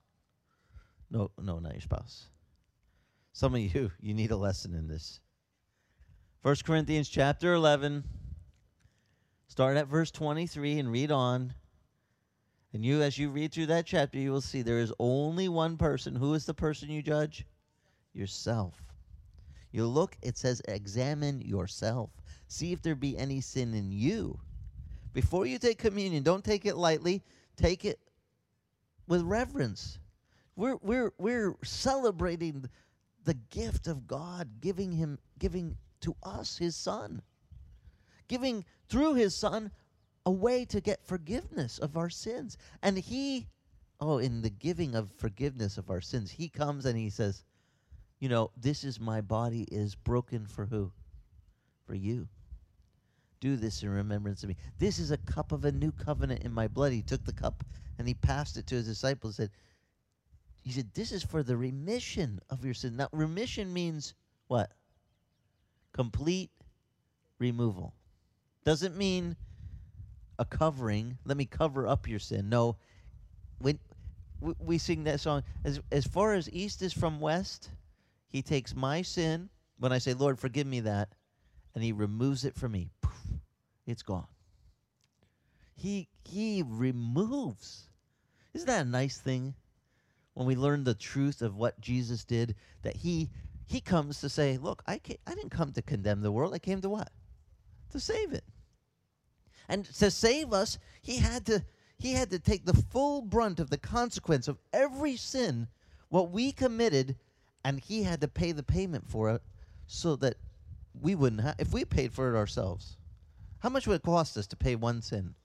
No, no, not your spouse. Some of you, you need a lesson in this. First Corinthians chapter 11. Start at verse 23 and read on. And you, as you read through that chapter, you will see there is only one person. Who is the person you judge? Yourself. You look, it says, examine yourself. See if there be any sin in you. Before you take communion, don't take it lightly. Take it with reverence. We're, we're, we're celebrating the gift of God, giving him, giving to us his son. Giving through his son a way to get forgiveness of our sins. And he, oh, in the giving of forgiveness of our sins, he comes and he says, you know, this is my body is broken for who? For you. Do this in remembrance of me. This is a cup of a new covenant in my blood. He took the cup and he passed it to his disciples and said, he said, This is for the remission of your sin. Now, remission means what? Complete removal. Doesn't mean a covering. Let me cover up your sin. No, when we sing that song, as as far as east is from west, He takes my sin. When I say, Lord, forgive me that, and He removes it from me. It's gone. He He removes. Isn't that a nice thing? When we learn the truth of what Jesus did, that He He comes to say, Look, I I didn't come to condemn the world. I came to what? To save it. And to save us, he had to he had to take the full brunt of the consequence of every sin what we committed and he had to pay the payment for it so that we wouldn't have if we paid for it ourselves. How much would it cost us to pay one sin?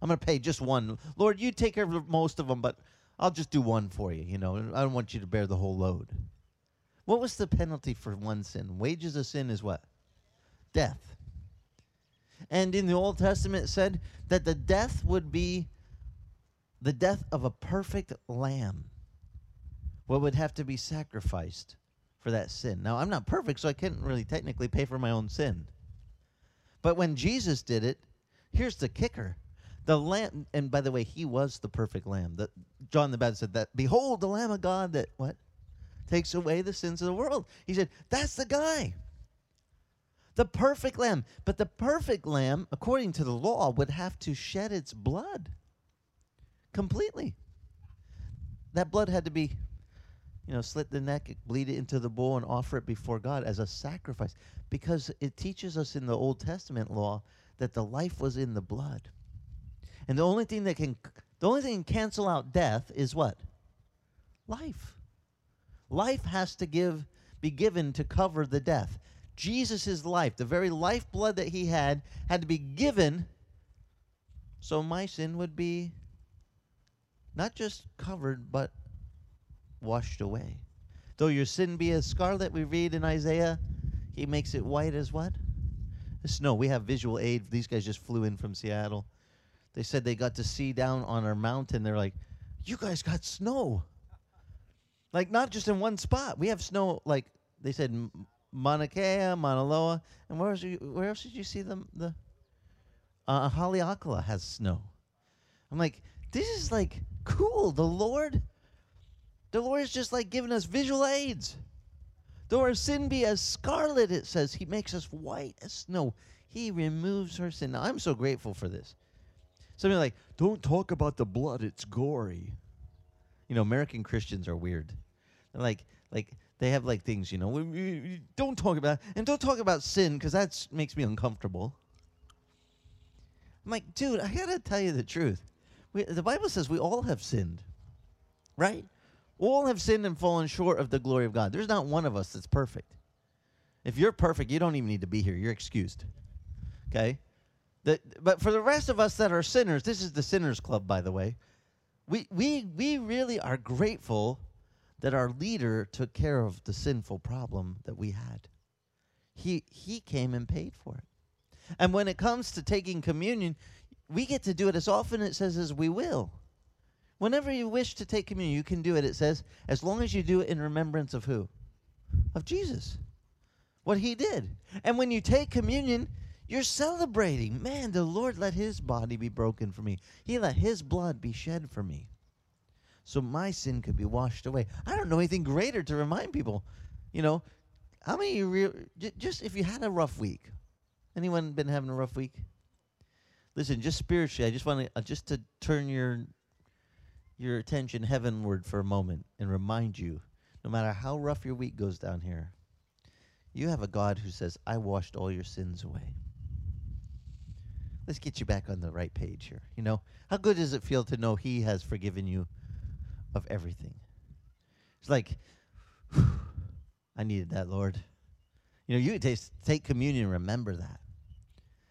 I'm going to pay just one. Lord, you take care of most of them, but I'll just do one for you, you know. I don't want you to bear the whole load. What was the penalty for one sin? Wages of sin is what? Death. And in the Old Testament, it said that the death would be the death of a perfect lamb. What would have to be sacrificed for that sin? Now, I'm not perfect, so I couldn't really technically pay for my own sin. But when Jesus did it, here's the kicker. The lamb, and by the way, he was the perfect lamb. That John the Baptist said that, behold, the Lamb of God that what? Takes away the sins of the world. He said, that's the guy. The perfect lamb. But the perfect lamb, according to the law, would have to shed its blood completely. That blood had to be, you know, slit the neck, bleed it into the bowl, and offer it before God as a sacrifice. Because it teaches us in the Old Testament law that the life was in the blood. And the only thing that can the only thing can cancel out death is what? Life. Life has to give be given to cover the death. Jesus' life, the very lifeblood that he had, had to be given so my sin would be not just covered, but washed away. Though your sin be as scarlet, we read in Isaiah, he makes it white as what? Snow. We have visual aid. These guys just flew in from Seattle. They said they got to see down on our mountain. They're like, you guys got snow. Like, not just in one spot. We have snow, like, they said Mauna Kea, Mauna Loa, and where else, you, where else did you see them? The uh, Haleakala has snow. I'm like, this is like cool. The Lord, the Lord is just like giving us visual aids. Though our sin be as scarlet, it says, He makes us white as snow. He removes our sin. Now, I'm so grateful for this. Something like, "Don't talk about the blood; it's gory." You know, American Christians are weird. Like, like they have like things. You know, we, we, we don't talk about and don't talk about sin because that makes me uncomfortable. I'm like, dude, I gotta tell you the truth. We, the Bible says we all have sinned, right? All have sinned and fallen short of the glory of God. There's not one of us that's perfect. If you're perfect, you don't even need to be here. You're excused. Okay? The, but for the rest of us that are sinners, this is the sinners club, by the way. We, we, we really are grateful that our leader took care of the sinful problem that we had. He, he came and paid for it. And when it comes to taking communion, we get to do it as often, it says, as we will. Whenever you wish to take communion, you can do it, it says, as long as you do it in remembrance of who? Of Jesus. What he did. And when you take communion, you're celebrating. Man, the Lord let his body be broken for me, he let his blood be shed for me. So my sin could be washed away. I don't know anything greater to remind people. You know, how many you re- j- just if you had a rough week? Anyone been having a rough week? Listen, just spiritually, I just want to uh, just to turn your your attention heavenward for a moment and remind you, no matter how rough your week goes down here, you have a God who says, "I washed all your sins away." Let's get you back on the right page here. You know, how good does it feel to know He has forgiven you of everything? It's like, I needed that, Lord. You know, you take, take communion, remember that.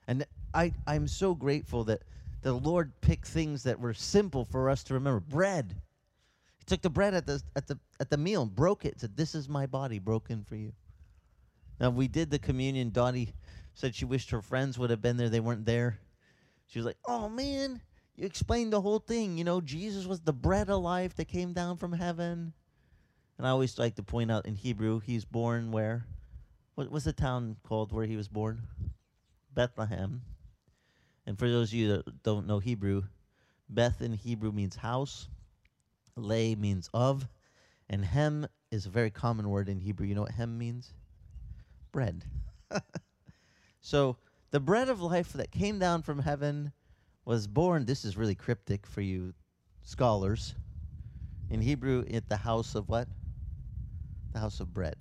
And I, I'm so grateful that the Lord picked things that were simple for us to remember. Bread. He took the bread at the at the at the meal and broke it. Said, "This is my body broken for you." Now we did the communion. Dottie said she wished her friends would have been there. They weren't there. She was like, "Oh man, you explained the whole thing. You know, Jesus was the bread of life that came down from heaven." And I always like to point out in Hebrew, he's born where? What was the town called where he was born? Bethlehem. And for those of you that don't know Hebrew, Beth in Hebrew means house, lay means of, and hem is a very common word in Hebrew. You know what hem means? Bread. so the bread of life that came down from heaven was born. This is really cryptic for you scholars. In Hebrew, at the house of what? The house of bread.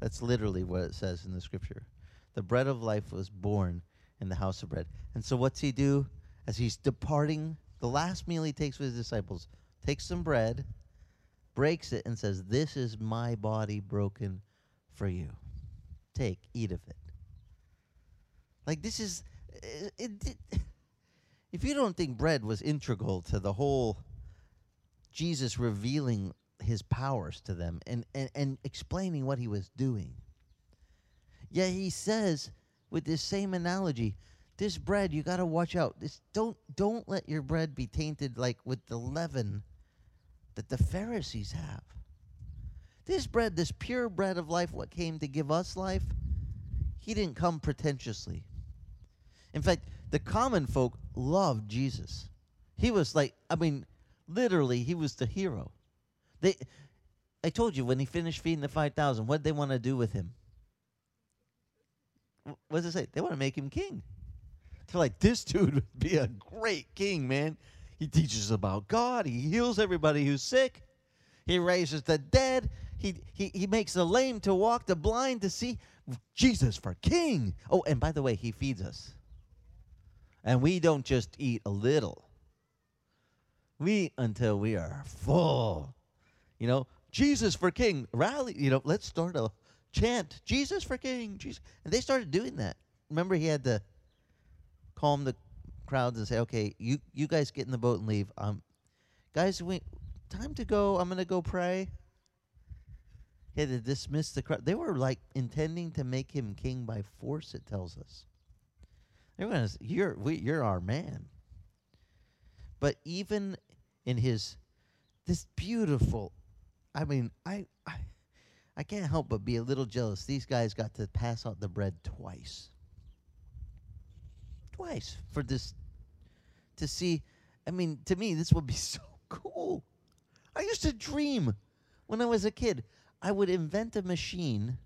That's literally what it says in the scripture. The bread of life was born in the house of bread. And so what's he do as he's departing? The last meal he takes with his disciples, takes some bread, breaks it, and says, This is my body broken for you. Take, eat of it. Like this is it, it, if you don't think bread was integral to the whole Jesus revealing his powers to them and, and, and explaining what he was doing. Yet he says with this same analogy, this bread you got to watch out. This don't don't let your bread be tainted like with the leaven that the Pharisees have. This bread, this pure bread of life, what came to give us life, he didn't come pretentiously. In fact, the common folk loved Jesus. He was like, I mean, literally, he was the hero. They, I told you when he finished feeding the five thousand, what did they want to do with him? What does it say? They want to make him king. They're like, this dude would be a great king, man. He teaches about God. He heals everybody who's sick. He raises the dead. He, he, he makes the lame to walk, the blind to see. Jesus for king. Oh, and by the way, he feeds us. And we don't just eat a little. We eat until we are full. You know, Jesus for king. Rally, you know, let's start a chant, Jesus for king. Jesus. And they started doing that. Remember he had to calm the crowds and say, "Okay, you you guys get in the boat and leave. Um guys, we time to go. I'm going to go pray." He had to dismiss the crowd. They were like intending to make him king by force, it tells us. To you're we, you're our man. But even in his this beautiful I mean, I, I I can't help but be a little jealous. These guys got to pass out the bread twice. Twice for this to see I mean, to me this would be so cool. I used to dream when I was a kid I would invent a machine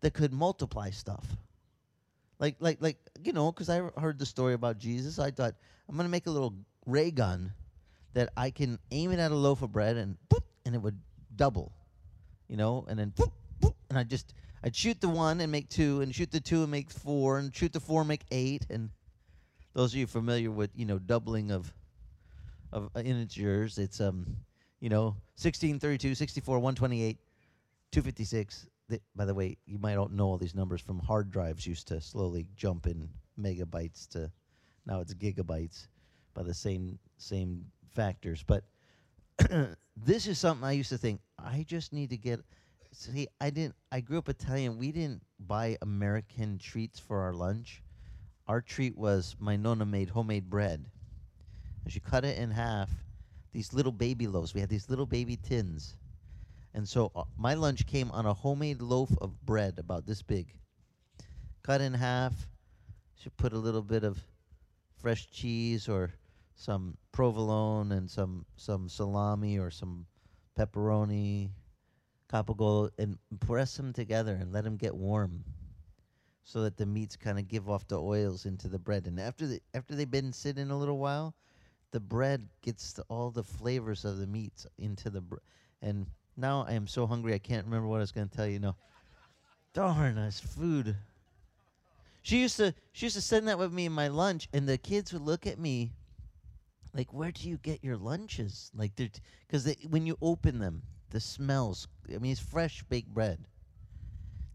that could multiply stuff. Like like like you know, because I heard the story about Jesus. I thought I'm gonna make a little ray gun that I can aim it at a loaf of bread and boop, and it would double, you know, and then boop, boop, and I just I'd shoot the one and make two, and shoot the two and make four, and shoot the four and make eight. And those of you familiar with you know doubling of of uh, integers, it's um you know 16, 32, 64, 128, 256. Th- by the way, you might not know all these numbers from hard drives used to slowly jump in megabytes to now it's gigabytes by the same same factors. But this is something I used to think I just need to get. See, I didn't. I grew up Italian. We didn't buy American treats for our lunch. Our treat was my nonna made homemade bread. And she cut it in half. These little baby loaves. We had these little baby tins. And so uh, my lunch came on a homemade loaf of bread about this big. Cut in half. Should put a little bit of fresh cheese or some provolone and some some salami or some pepperoni, capogold, and press them together and let them get warm, so that the meats kind of give off the oils into the bread. And after the after they've been sitting a little while, the bread gets the, all the flavors of the meats into the bread. And now I am so hungry I can't remember what I was going to tell you. No, darn, that's food. She used to she used to send that with me in my lunch, and the kids would look at me like, "Where do you get your lunches?" Like, because they, when you open them, the smells. I mean, it's fresh baked bread.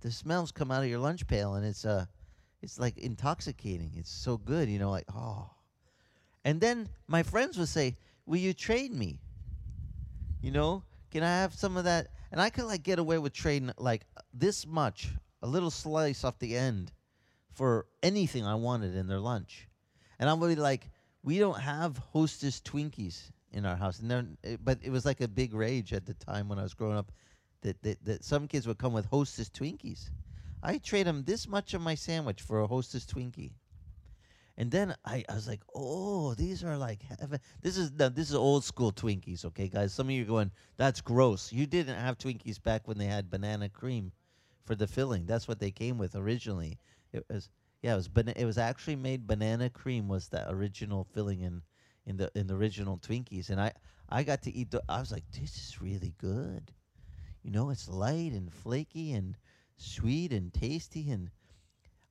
The smells come out of your lunch pail, and it's uh, it's like intoxicating. It's so good, you know, like oh. And then my friends would say, "Will you trade me?" You know, can I have some of that? And I could like get away with trading like this much, a little slice off the end for anything I wanted in their lunch. And I'm really like, we don't have Hostess Twinkies in our house. And then, eh, but it was like a big rage at the time when I was growing up that, that, that some kids would come with Hostess Twinkies. I trade them this much of my sandwich for a Hostess Twinkie. And then I, I was like, oh, these are like heaven. This is this is old school Twinkies, okay, guys. Some of you are going, that's gross. You didn't have Twinkies back when they had banana cream for the filling. That's what they came with originally. It was yeah, it was bana- it was actually made banana cream was the original filling in in the in the original Twinkies, and I I got to eat. The, I was like, this is really good. You know, it's light and flaky and sweet and tasty, and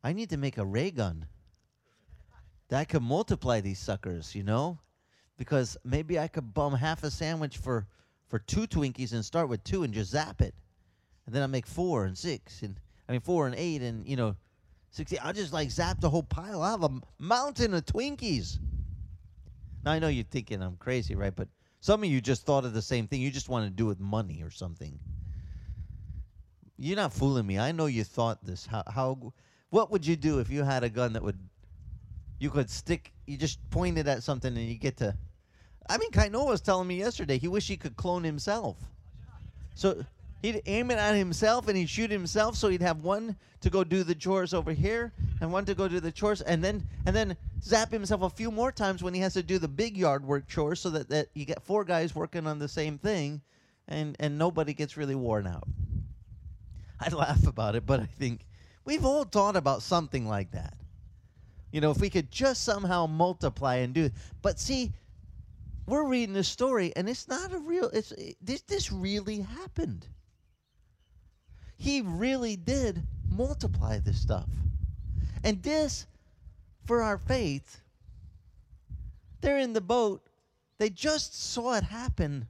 I need to make a ray gun that I could multiply these suckers. You know, because maybe I could bum half a sandwich for for two Twinkies and start with two and just zap it, and then I make four and six and I mean four and eight and you know 60. I just like zap the whole pile. I have a mountain of Twinkies. Now I know you're thinking I'm crazy, right? But some of you just thought of the same thing. You just want to do with money or something. You're not fooling me. I know you thought this. How how what would you do if you had a gun that would you could stick you just point it at something and you get to I mean Kainoa was telling me yesterday he wished he could clone himself. So he'd aim it at himself and he'd shoot himself so he'd have one to go do the chores over here and one to go do the chores and then and then zap himself a few more times when he has to do the big yard work chores so that, that you get four guys working on the same thing and and nobody gets really worn out i laugh about it but i think we've all thought about something like that you know if we could just somehow multiply and do but see we're reading this story and it's not a real it's it, this this really happened he really did multiply this stuff. And this, for our faith, they're in the boat. They just saw it happen.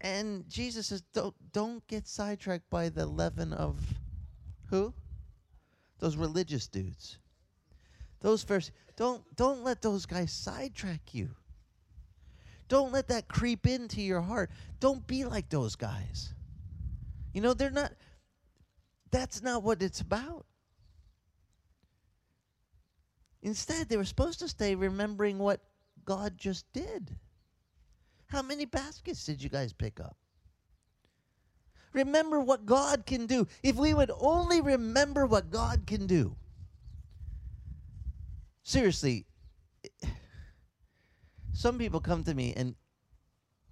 And Jesus says, don't, don't get sidetracked by the leaven of who? Those religious dudes. Those first don't don't let those guys sidetrack you. Don't let that creep into your heart. Don't be like those guys. You know, they're not, that's not what it's about. Instead, they were supposed to stay remembering what God just did. How many baskets did you guys pick up? Remember what God can do. If we would only remember what God can do. Seriously, some people come to me and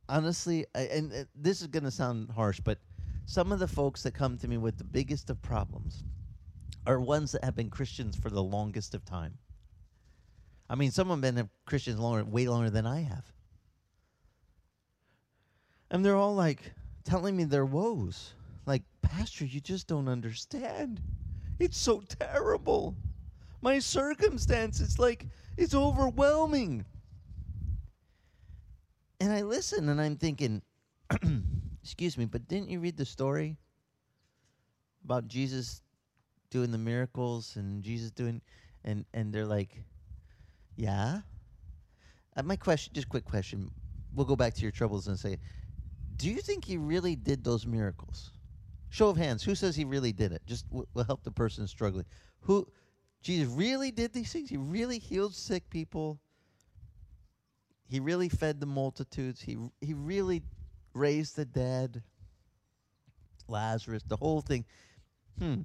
honestly, and uh, this is going to sound harsh, but some of the folks that come to me with the biggest of problems are ones that have been Christians for the longest of time. I mean, some of them have been Christians longer, way longer than I have. And they're all like telling me their woes. Like, Pastor, you just don't understand. It's so terrible. My circumstance, it's like, it's overwhelming. And I listen and I'm thinking, excuse me, but didn't you read the story about Jesus doing the miracles and Jesus doing, and, and they're like, yeah. Uh, my question, just quick question. We'll go back to your troubles and say, do you think he really did those miracles? Show of hands. Who says he really did it? Just w- will help the person struggling. Who? Jesus really did these things. He really healed sick people. He really fed the multitudes. He he really raised the dead. Lazarus, the whole thing. Hmm.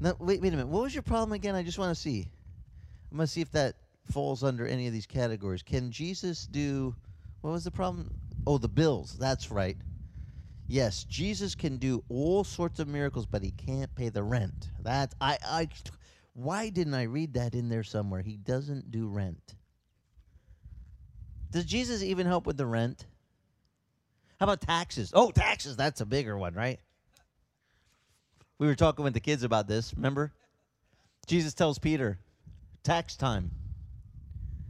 Now wait, wait a minute. What was your problem again? I just want to see. I'm gonna see if that falls under any of these categories. Can Jesus do? What was the problem? Oh, the bills. That's right. Yes, Jesus can do all sorts of miracles, but he can't pay the rent. That I I why didn't I read that in there somewhere? He doesn't do rent. Does Jesus even help with the rent? How about taxes? Oh, taxes, that's a bigger one, right? We were talking with the kids about this, remember? Jesus tells Peter, tax time.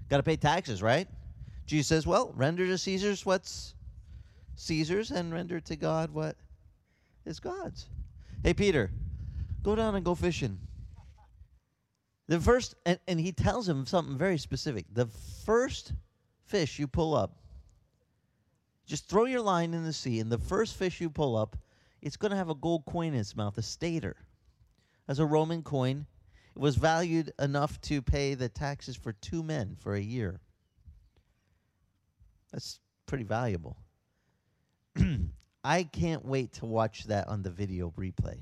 Got to pay taxes, right? Jesus says, well, render to Caesar's what's Caesar's and render to God what is God's. Hey, Peter, go down and go fishing. The first, and, and he tells him something very specific. The first fish you pull up, just throw your line in the sea, and the first fish you pull up, it's going to have a gold coin in its mouth, a stater. As a Roman coin, it was valued enough to pay the taxes for two men for a year. That's pretty valuable. I can't wait to watch that on the video replay.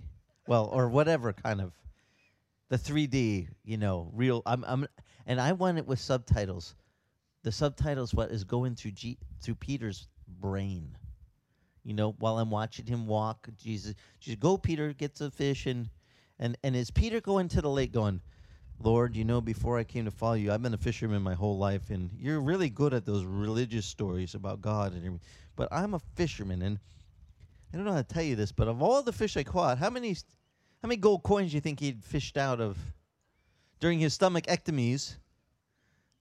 Well, or whatever kind of the 3D, you know, real I'm I'm and I want it with subtitles. The subtitles what is going through G, through Peter's brain. You know, while I'm watching him walk, Jesus, Jesus, go Peter, get the fish and and and is Peter going to the lake going, Lord, you know, before I came to follow you, I've been a fisherman my whole life, and you're really good at those religious stories about God and everything. But I'm a fisherman, and I don't know how to tell you this, but of all the fish I caught, how many, how many gold coins do you think he'd fished out of during his stomach ectomies?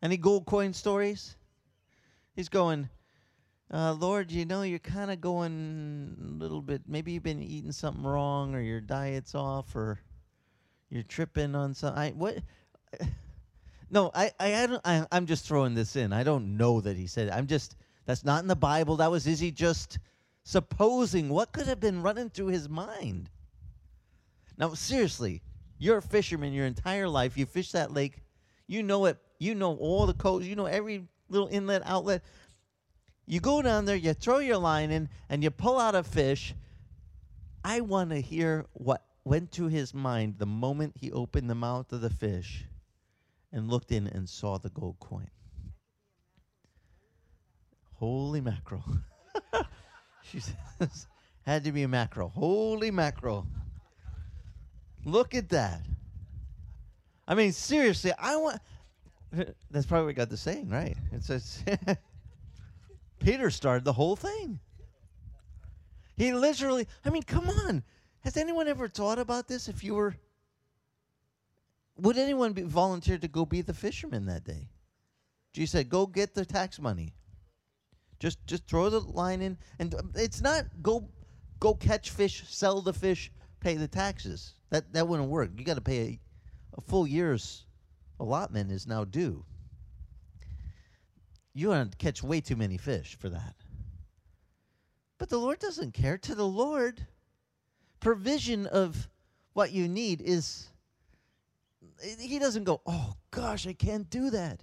Any gold coin stories? He's going, uh, Lord, you know, you're kind of going a little bit. Maybe you've been eating something wrong, or your diet's off, or you're tripping on some. I what? No, I I, I don't. I, I'm just throwing this in. I don't know that he said. It. I'm just. That's not in the Bible. That was Is he just supposing. What could have been running through his mind? Now, seriously, you're a fisherman your entire life. You fish that lake. You know it. You know all the codes. You know every little inlet, outlet. You go down there, you throw your line in, and you pull out a fish. I want to hear what went to his mind the moment he opened the mouth of the fish and looked in and saw the gold coin. Holy mackerel. she says, had to be a mackerel. Holy mackerel. Look at that. I mean, seriously, I want. That's probably what got the saying, right? It says, Peter started the whole thing. He literally, I mean, come on. Has anyone ever thought about this? If you were, would anyone be to go be the fisherman that day? Jesus said, "Go get the tax money. Just, just throw the line in, and um, it's not go, go catch fish, sell the fish, pay the taxes. That that wouldn't work. You got to pay a, a full year's allotment is now due. You want to catch way too many fish for that. But the Lord doesn't care. To the Lord, provision of what you need is he doesn't go, "Oh gosh, I can't do that."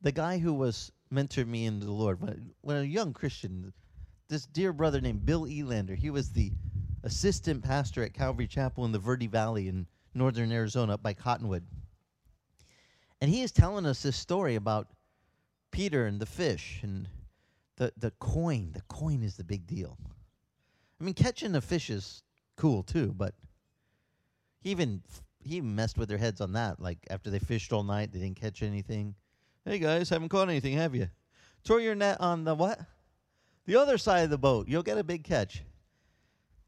The guy who was mentored me into the Lord when, when a young Christian, this dear brother named Bill Elander, he was the assistant pastor at Calvary Chapel in the Verde Valley in northern Arizona up by Cottonwood. And he is telling us this story about Peter and the fish and the, the coin. The coin is the big deal. I mean, catching the fish is cool too, but He even he even messed with their heads on that. Like after they fished all night, they didn't catch anything. Hey guys, haven't caught anything, have you? Throw your net on the what? The other side of the boat. You'll get a big catch.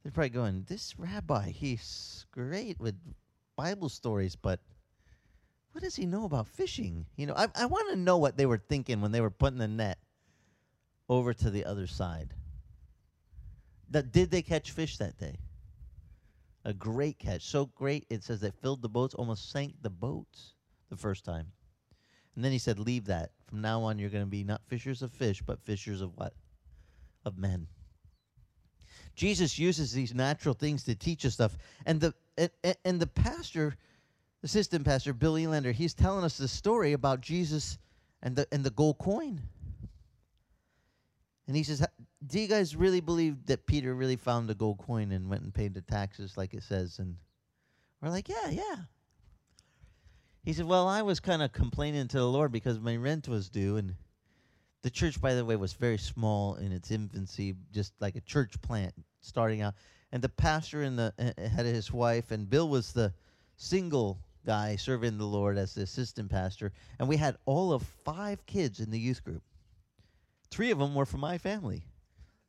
They're probably going, This rabbi, he's great with Bible stories, but what does he know about fishing? You know, I, I want to know what they were thinking when they were putting the net over to the other side. That did they catch fish that day? A great catch, so great it says they filled the boats, almost sank the boats the first time. And then he said, "Leave that. From now on, you're going to be not fishers of fish, but fishers of what? Of men." Jesus uses these natural things to teach us stuff, and the and, and the pastor assistant pastor Bill Elander, he's telling us the story about Jesus and the and the gold coin. And he says, "Do you guys really believe that Peter really found the gold coin and went and paid the taxes like it says?" And we're like, "Yeah, yeah." He said, "Well, I was kind of complaining to the Lord because my rent was due and the church by the way was very small in its infancy, just like a church plant starting out. And the pastor and the uh, had his wife and Bill was the single guy serving the Lord as the assistant pastor, and we had all of 5 kids in the youth group. Three of them were from my family.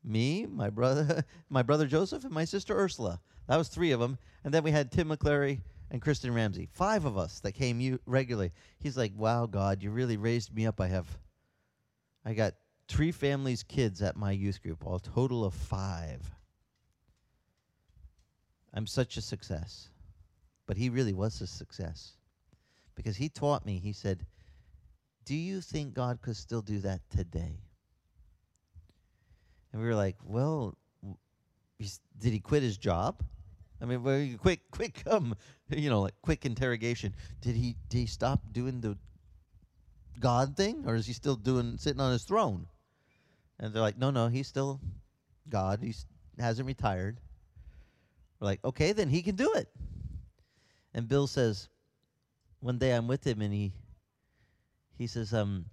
Me, my brother, my brother Joseph, and my sister Ursula. That was three of them. And then we had Tim McClary and Kristen Ramsey. Five of us that came you regularly. He's like, "Wow, God, you really raised me up. I have, I got three families' kids at my youth group, a total of five. I'm such a success." But he really was a success because he taught me. He said, "Do you think God could still do that today?" And we were like, well, did he quit his job? I mean, well, quick, quick, um, you know, like quick interrogation. Did he did he stop doing the God thing, or is he still doing sitting on his throne? And they're like, no, no, he's still God. He hasn't retired. We're like, okay, then he can do it. And Bill says, one day I'm with him, and he he says, um,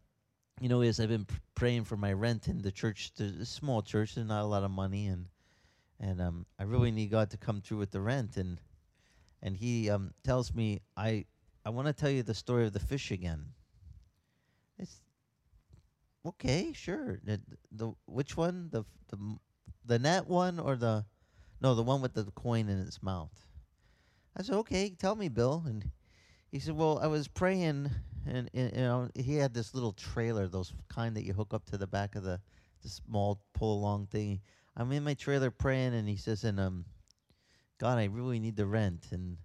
you know, as I've been pr- praying for my rent in the church, the small church, there's not a lot of money, and and um, I really need God to come through with the rent. And and he um, tells me, I I want to tell you the story of the fish again. It's okay, sure. The, the which one, the the the net one or the no, the one with the coin in its mouth. I said, okay, tell me, Bill. And he said, well, I was praying and, and you know he had this little trailer, those kind that you hook up to the back of the, the small pull along thing. I'm in my trailer praying, and he says, "And um, God, I really need the rent." And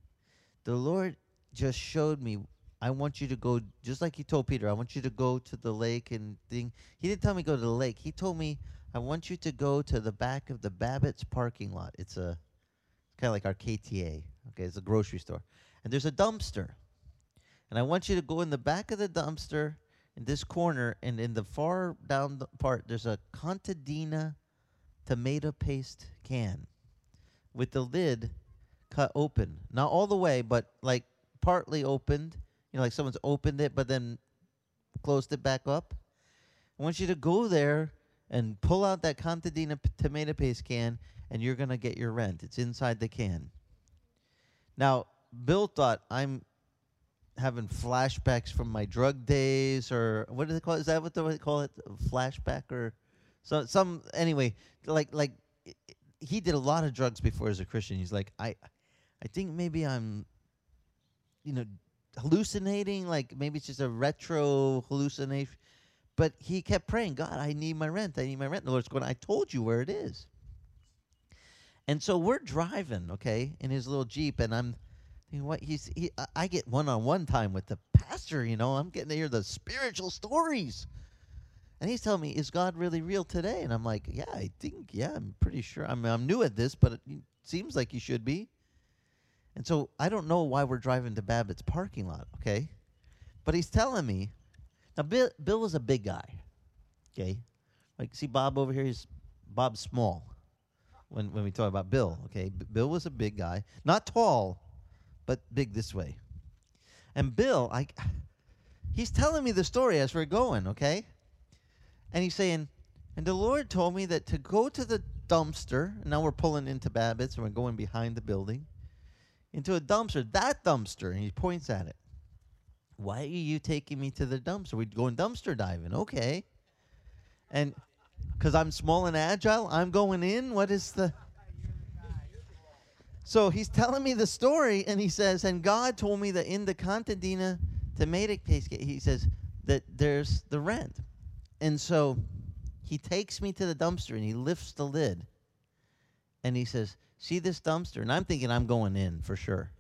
the Lord just showed me. I want you to go, just like He told Peter. I want you to go to the lake and thing. He didn't tell me go to the lake. He told me, I want you to go to the back of the Babbitt's parking lot. It's a kind of like our KTA. Okay, it's a grocery store, and there's a dumpster. And I want you to go in the back of the dumpster in this corner, and in the far down the part, there's a Contadina tomato paste can with the lid cut open. Not all the way, but like partly opened. You know, like someone's opened it, but then closed it back up. I want you to go there and pull out that Contadina p- tomato paste can, and you're going to get your rent. It's inside the can. Now, Bill thought I'm having flashbacks from my drug days, or what do they call it? Is that what they call it? Flashback or so some anyway, like like he did a lot of drugs before as a Christian. He's like, I I think maybe I'm you know hallucinating, like maybe it's just a retro hallucination. But he kept praying, God, I need my rent. I need my rent. And the Lord's going, I told you where it is. And so we're driving, okay, in his little Jeep, and I'm thinking, what he's he I- get one on one time with the pastor, you know, I'm getting to hear the spiritual stories. And he's telling me, "Is God really real today?" And I'm like, "Yeah, I think, yeah, I'm pretty sure. I'm I'm new at this, but it seems like you should be." And so I don't know why we're driving to Babbitt's parking lot, okay? But he's telling me. Now Bill Bill was a big guy, okay? Like see Bob over here. He's Bob's small. When when we talk about Bill, okay, B- Bill was a big guy, not tall, but big this way. And Bill, I, he's telling me the story as we're going, okay? And he's saying, and the Lord told me that to go to the dumpster, and now we're pulling into Babbitt's and we're going behind the building. into a dumpster. That dumpster. And he points at it. Why are you taking me to the dumpster? We're going dumpster diving. Okay. And because I'm small and agile, I'm going in. What is the. So he's telling me the story, and he says, and God told me that in the contadina tomato paste, he says that there's the rent. And so he takes me to the dumpster and he lifts the lid and he says, See this dumpster? And I'm thinking I'm going in for sure.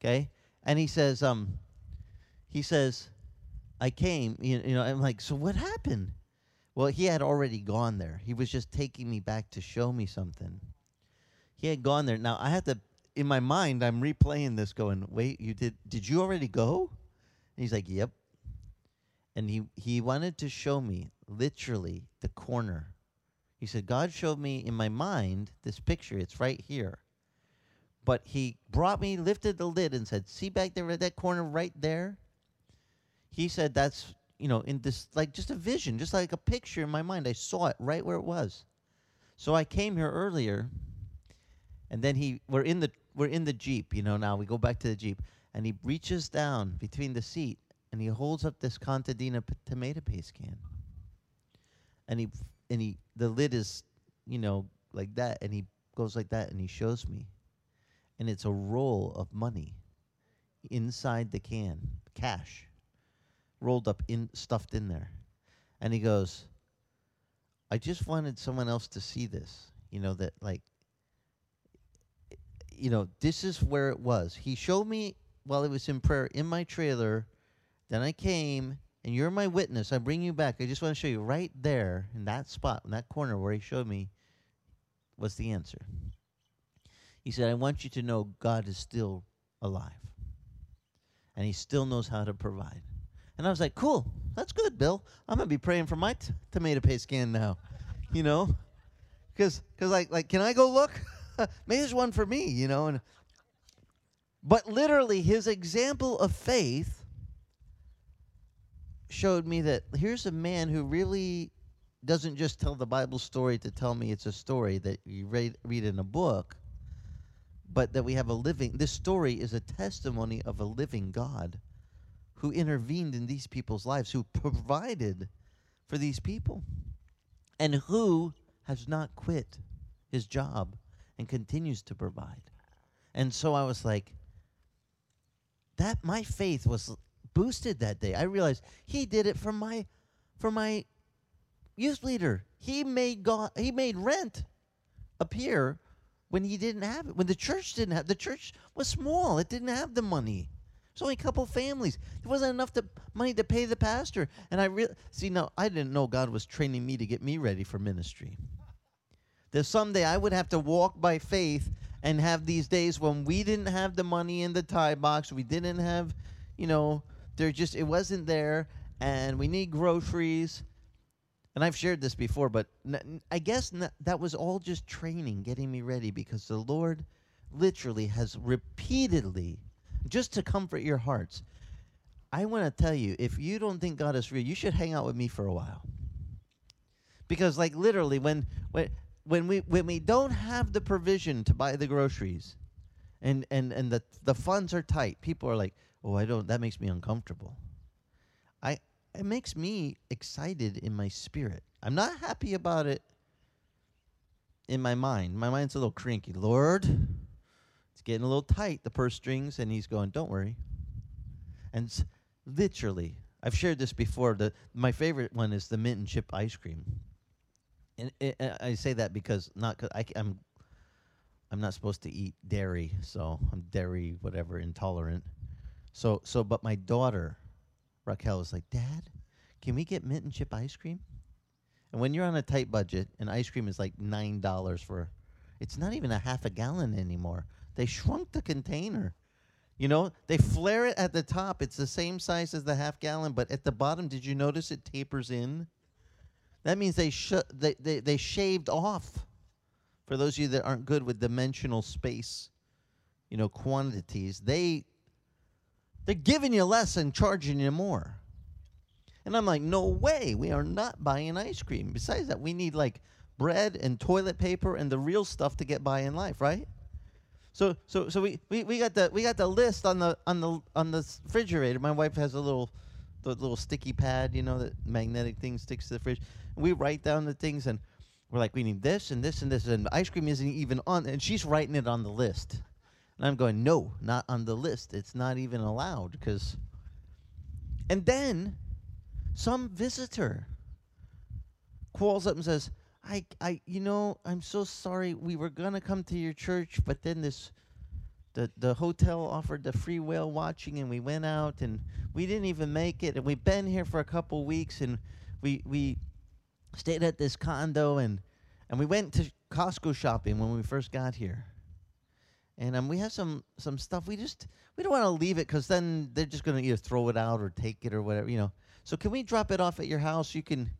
Okay? And he says, um, he says, I came, you, you know, I'm like, so what happened? Well, he had already gone there. He was just taking me back to show me something. He had gone there. Now I had to in my mind I'm replaying this going, "Wait, you did did you already go?" And he's like, "Yep." And he he wanted to show me literally the corner he said, God showed me in my mind this picture. It's right here. But he brought me, lifted the lid, and said, See back there at that corner right there? He said, That's, you know, in this, like just a vision, just like a picture in my mind. I saw it right where it was. So I came here earlier, and then he, we're in the, we're in the Jeep, you know, now we go back to the Jeep, and he reaches down between the seat, and he holds up this Contadina p- tomato paste can. And he and he the lid is, you know, like that, and he goes like that, and he shows me, and it's a roll of money inside the can, cash, rolled up in stuffed in there, and he goes, I just wanted someone else to see this, you know, that like, you know, this is where it was. He showed me while it was in prayer in my trailer. Then I came and you're my witness. I bring you back. I just want to show you right there in that spot, in that corner where he showed me was the answer. He said, I want you to know God is still alive. And he still knows how to provide. And I was like, cool. That's good, Bill. I'm going to be praying for my t- tomato paste can now. You know? Because, cause like, like, can I go look? Maybe there's one for me, you know? And, but literally, his example of faith showed me that here's a man who really doesn't just tell the Bible story to tell me it's a story that you read, read in a book, but that we have a living. This story is a testimony of a living God who intervened in these people's lives, who provided for these people, and who has not quit his job and continues to provide. And so I was like, that my faith was boosted that day. I realized he did it for my for my youth leader. He made God he made rent appear when he didn't have it. When the church didn't have the church was small. It didn't have the money. There's only a couple families. There wasn't enough to, money to pay the pastor. And I really see now I didn't know God was training me to get me ready for ministry. That someday I would have to walk by faith and have these days when we didn't have the money in the tie box, we didn't have, you know, there just it wasn't there, and we need groceries. And I've shared this before, but n- I guess n- that was all just training, getting me ready, because the Lord literally has repeatedly, just to comfort your hearts. I want to tell you, if you don't think God is real, you should hang out with me for a while. Because, like, literally, when when when we when we don't have the provision to buy the groceries, and and and the the funds are tight, people are like, oh, I don't, that makes me uncomfortable. I, it makes me excited in my spirit. I'm not happy about it in my mind. My mind's a little cranky. Lord, it's getting a little tight, the purse strings, and he's going, don't worry. And s- literally, I've shared this before. The, my favorite one is the mint and chip ice cream. And it, I say that because not cause I, am I'm, I'm not supposed to eat dairy, so I'm dairy whatever intolerant. So so but my daughter, Raquel, was like, Dad, can we get mint and chip ice cream? And when you're on a tight budget and ice cream is like nine dollars for it's not even a half a gallon anymore. They shrunk the container. You know, they flare it at the top. It's the same size as the half gallon, but at the bottom, did you notice it tapers in? That means they sh- they, they they shaved off. For those of you that aren't good with dimensional space, you know, quantities, they they're giving you less and charging you more. And I'm like, no way. We are not buying ice cream. Besides that, we need like bread and toilet paper and the real stuff to get by in life, right? So so so we, we, we got the we got the list on the on the on the refrigerator. My wife has a little the little sticky pad, you know, that magnetic thing sticks to the fridge. we write down the things and we're like, we need this and this and this and ice cream isn't even on and she's writing it on the list. And I'm going, no, not on the list. It's not even allowed because and then some visitor calls up and says, I, I, you know, I'm so sorry. We were gonna come to your church, but then this, the the hotel offered the free whale watching, and we went out, and we didn't even make it. And we've been here for a couple weeks, and we we stayed at this condo, and and we went to Costco shopping when we first got here. And um, we have some some stuff. We just we don't want to leave it because then they're just gonna either throw it out or take it or whatever, you know. So can we drop it off at your house? You can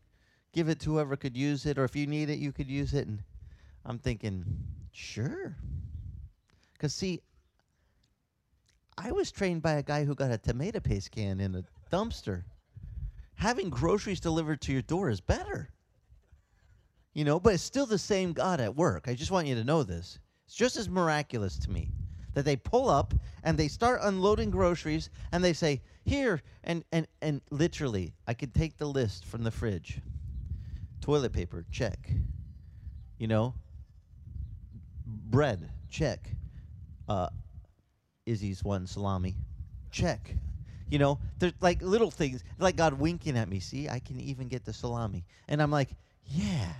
give it to whoever could use it, or if you need it, you could use it. And I'm thinking, sure. Because, see, I was trained by a guy who got a tomato paste can in a dumpster. Having groceries delivered to your door is better. You know, but it's still the same God at work. I just want you to know this. It's just as miraculous to me that they pull up and they start unloading groceries and they say, Here, and, and, and literally, I could take the list from the fridge Toilet paper, check. You know, bread, check. Uh, Izzy's one salami, check. You know, there's like little things, like God winking at me. See, I can even get the salami, and I'm like, yeah.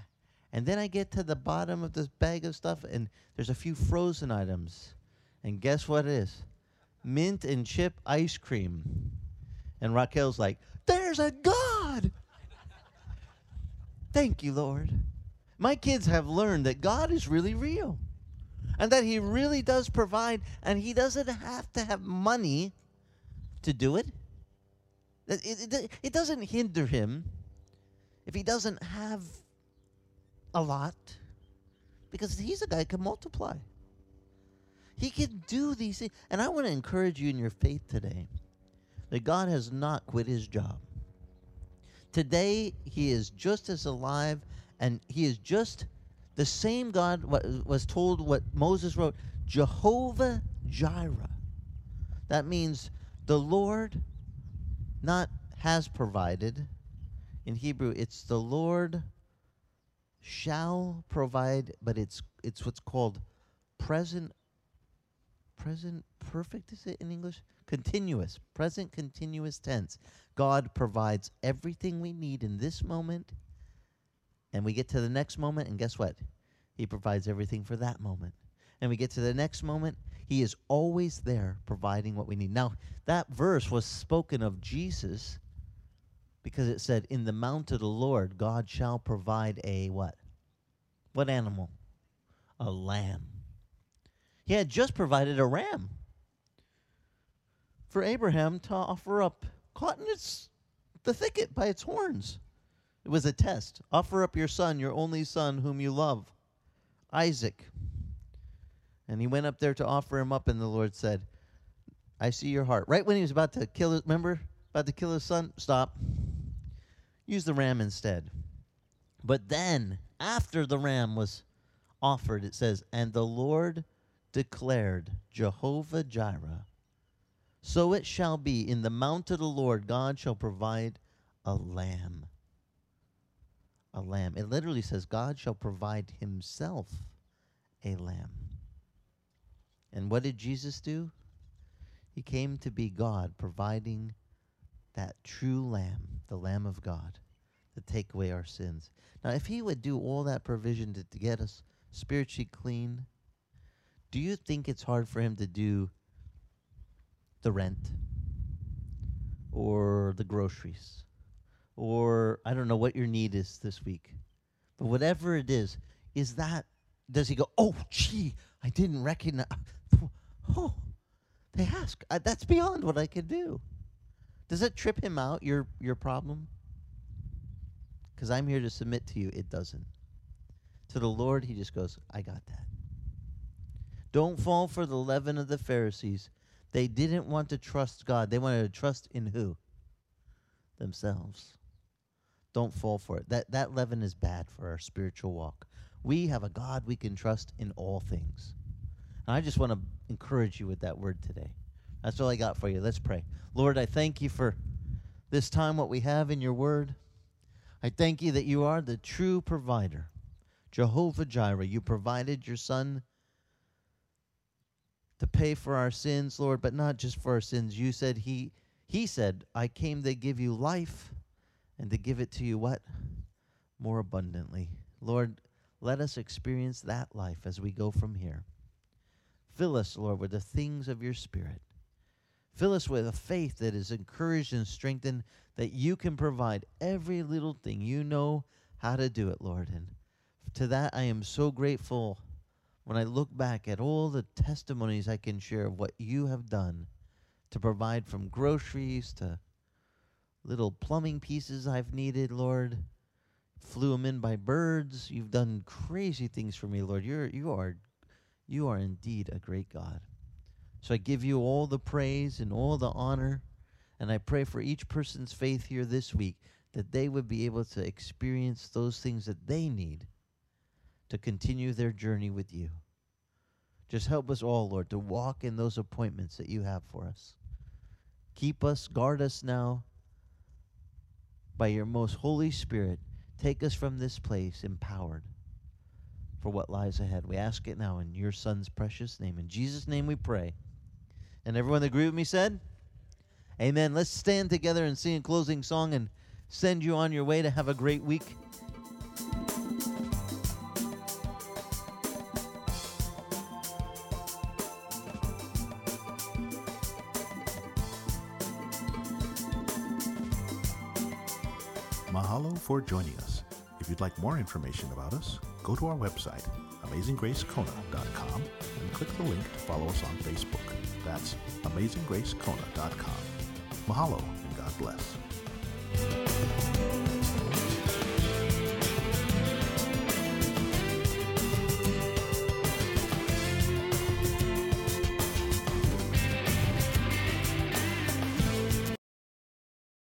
And then I get to the bottom of this bag of stuff, and there's a few frozen items, and guess what it is? Mint and chip ice cream. And Raquel's like, "There's a God." Thank you, Lord. My kids have learned that God is really real and that He really does provide, and He doesn't have to have money to do it. It, it, it- doesn't hinder Him if He doesn't have a lot because He's a guy who can multiply. He can do these things. And I want to encourage you in your faith today that God has not quit His job. Today, he is just as alive, and he is just the same God was told what Moses wrote Jehovah Jireh. That means the Lord not has provided. In Hebrew, it's the Lord shall provide, but it's it's what's called present present perfect is it in English? Continuous, present continuous tense. God provides everything we need in this moment, and we get to the next moment, and guess what? He provides everything for that moment. And we get to the next moment, He is always there providing what we need. Now, that verse was spoken of Jesus because it said, In the mount of the Lord, God shall provide a what? What animal? A lamb. He had just provided a ram for Abraham to offer up, caught in its, the thicket by its horns. It was a test. Offer up your son, your only son, whom you love, Isaac. And he went up there to offer him up, and the Lord said, I see your heart. Right when he was about to kill his, remember, about to kill his son, stop. Use the ram instead. But then, after the ram was offered, it says, And the Lord declared, Jehovah Jireh. So it shall be in the mount of the Lord, God shall provide a lamb. A lamb. It literally says, God shall provide himself a lamb. And what did Jesus do? He came to be God, providing that true lamb, the Lamb of God, to take away our sins. Now, if he would do all that provision to, to get us spiritually clean, do you think it's hard for him to do the rent or the groceries or I don't know what your need is this week. But whatever it is, is that does he go, "Oh, gee, I didn't recognize Oh, they ask. That's beyond what I could do." Does it trip him out your your problem? Cuz I'm here to submit to you it doesn't. To the Lord he just goes, "I got that." Don't fall for the leaven of the Pharisees. They didn't want to trust God. They wanted to trust in who? Themselves. Don't fall for it. That that leaven is bad for our spiritual walk. We have a God we can trust in all things. And I just want to encourage you with that word today. That's all I got for you. Let's pray. Lord, I thank you for this time, what we have in your word. I thank you that you are the true provider. Jehovah Jireh, you provided your son to pay for our sins, Lord, but not just for our sins. You said he he said, I came to give you life and to give it to you what? More abundantly. Lord, let us experience that life as we go from here. Fill us, Lord, with the things of your spirit. Fill us with a faith that is encouraged and strengthened that you can provide every little thing. You know how to do it, Lord. And to that I am so grateful when I look back at all the testimonies I can share of what you have done to provide from groceries to little plumbing pieces I've needed, Lord. Flew them in by birds. You've done crazy things for me, Lord. You're you are you are indeed a great God. So I give you all the praise and all the honor, and I pray for each person's faith here this week that they would be able to experience those things that they need to continue their journey with you. Just help us all, Lord, to walk in those appointments that you have for us. Keep us, guard us now by your most Holy Spirit. Take us from this place empowered for what lies ahead. We ask it now in your Son's precious name. In Jesus' name we pray. And everyone that agree with me said, Amen. Let's stand together and sing a closing song and send you on your way to have a great week. For joining us. If you'd like more information about us, go to our website, amazinggracekona.com, and click the link to follow us on Facebook. That's amazinggracekona.com. Mahalo and God bless.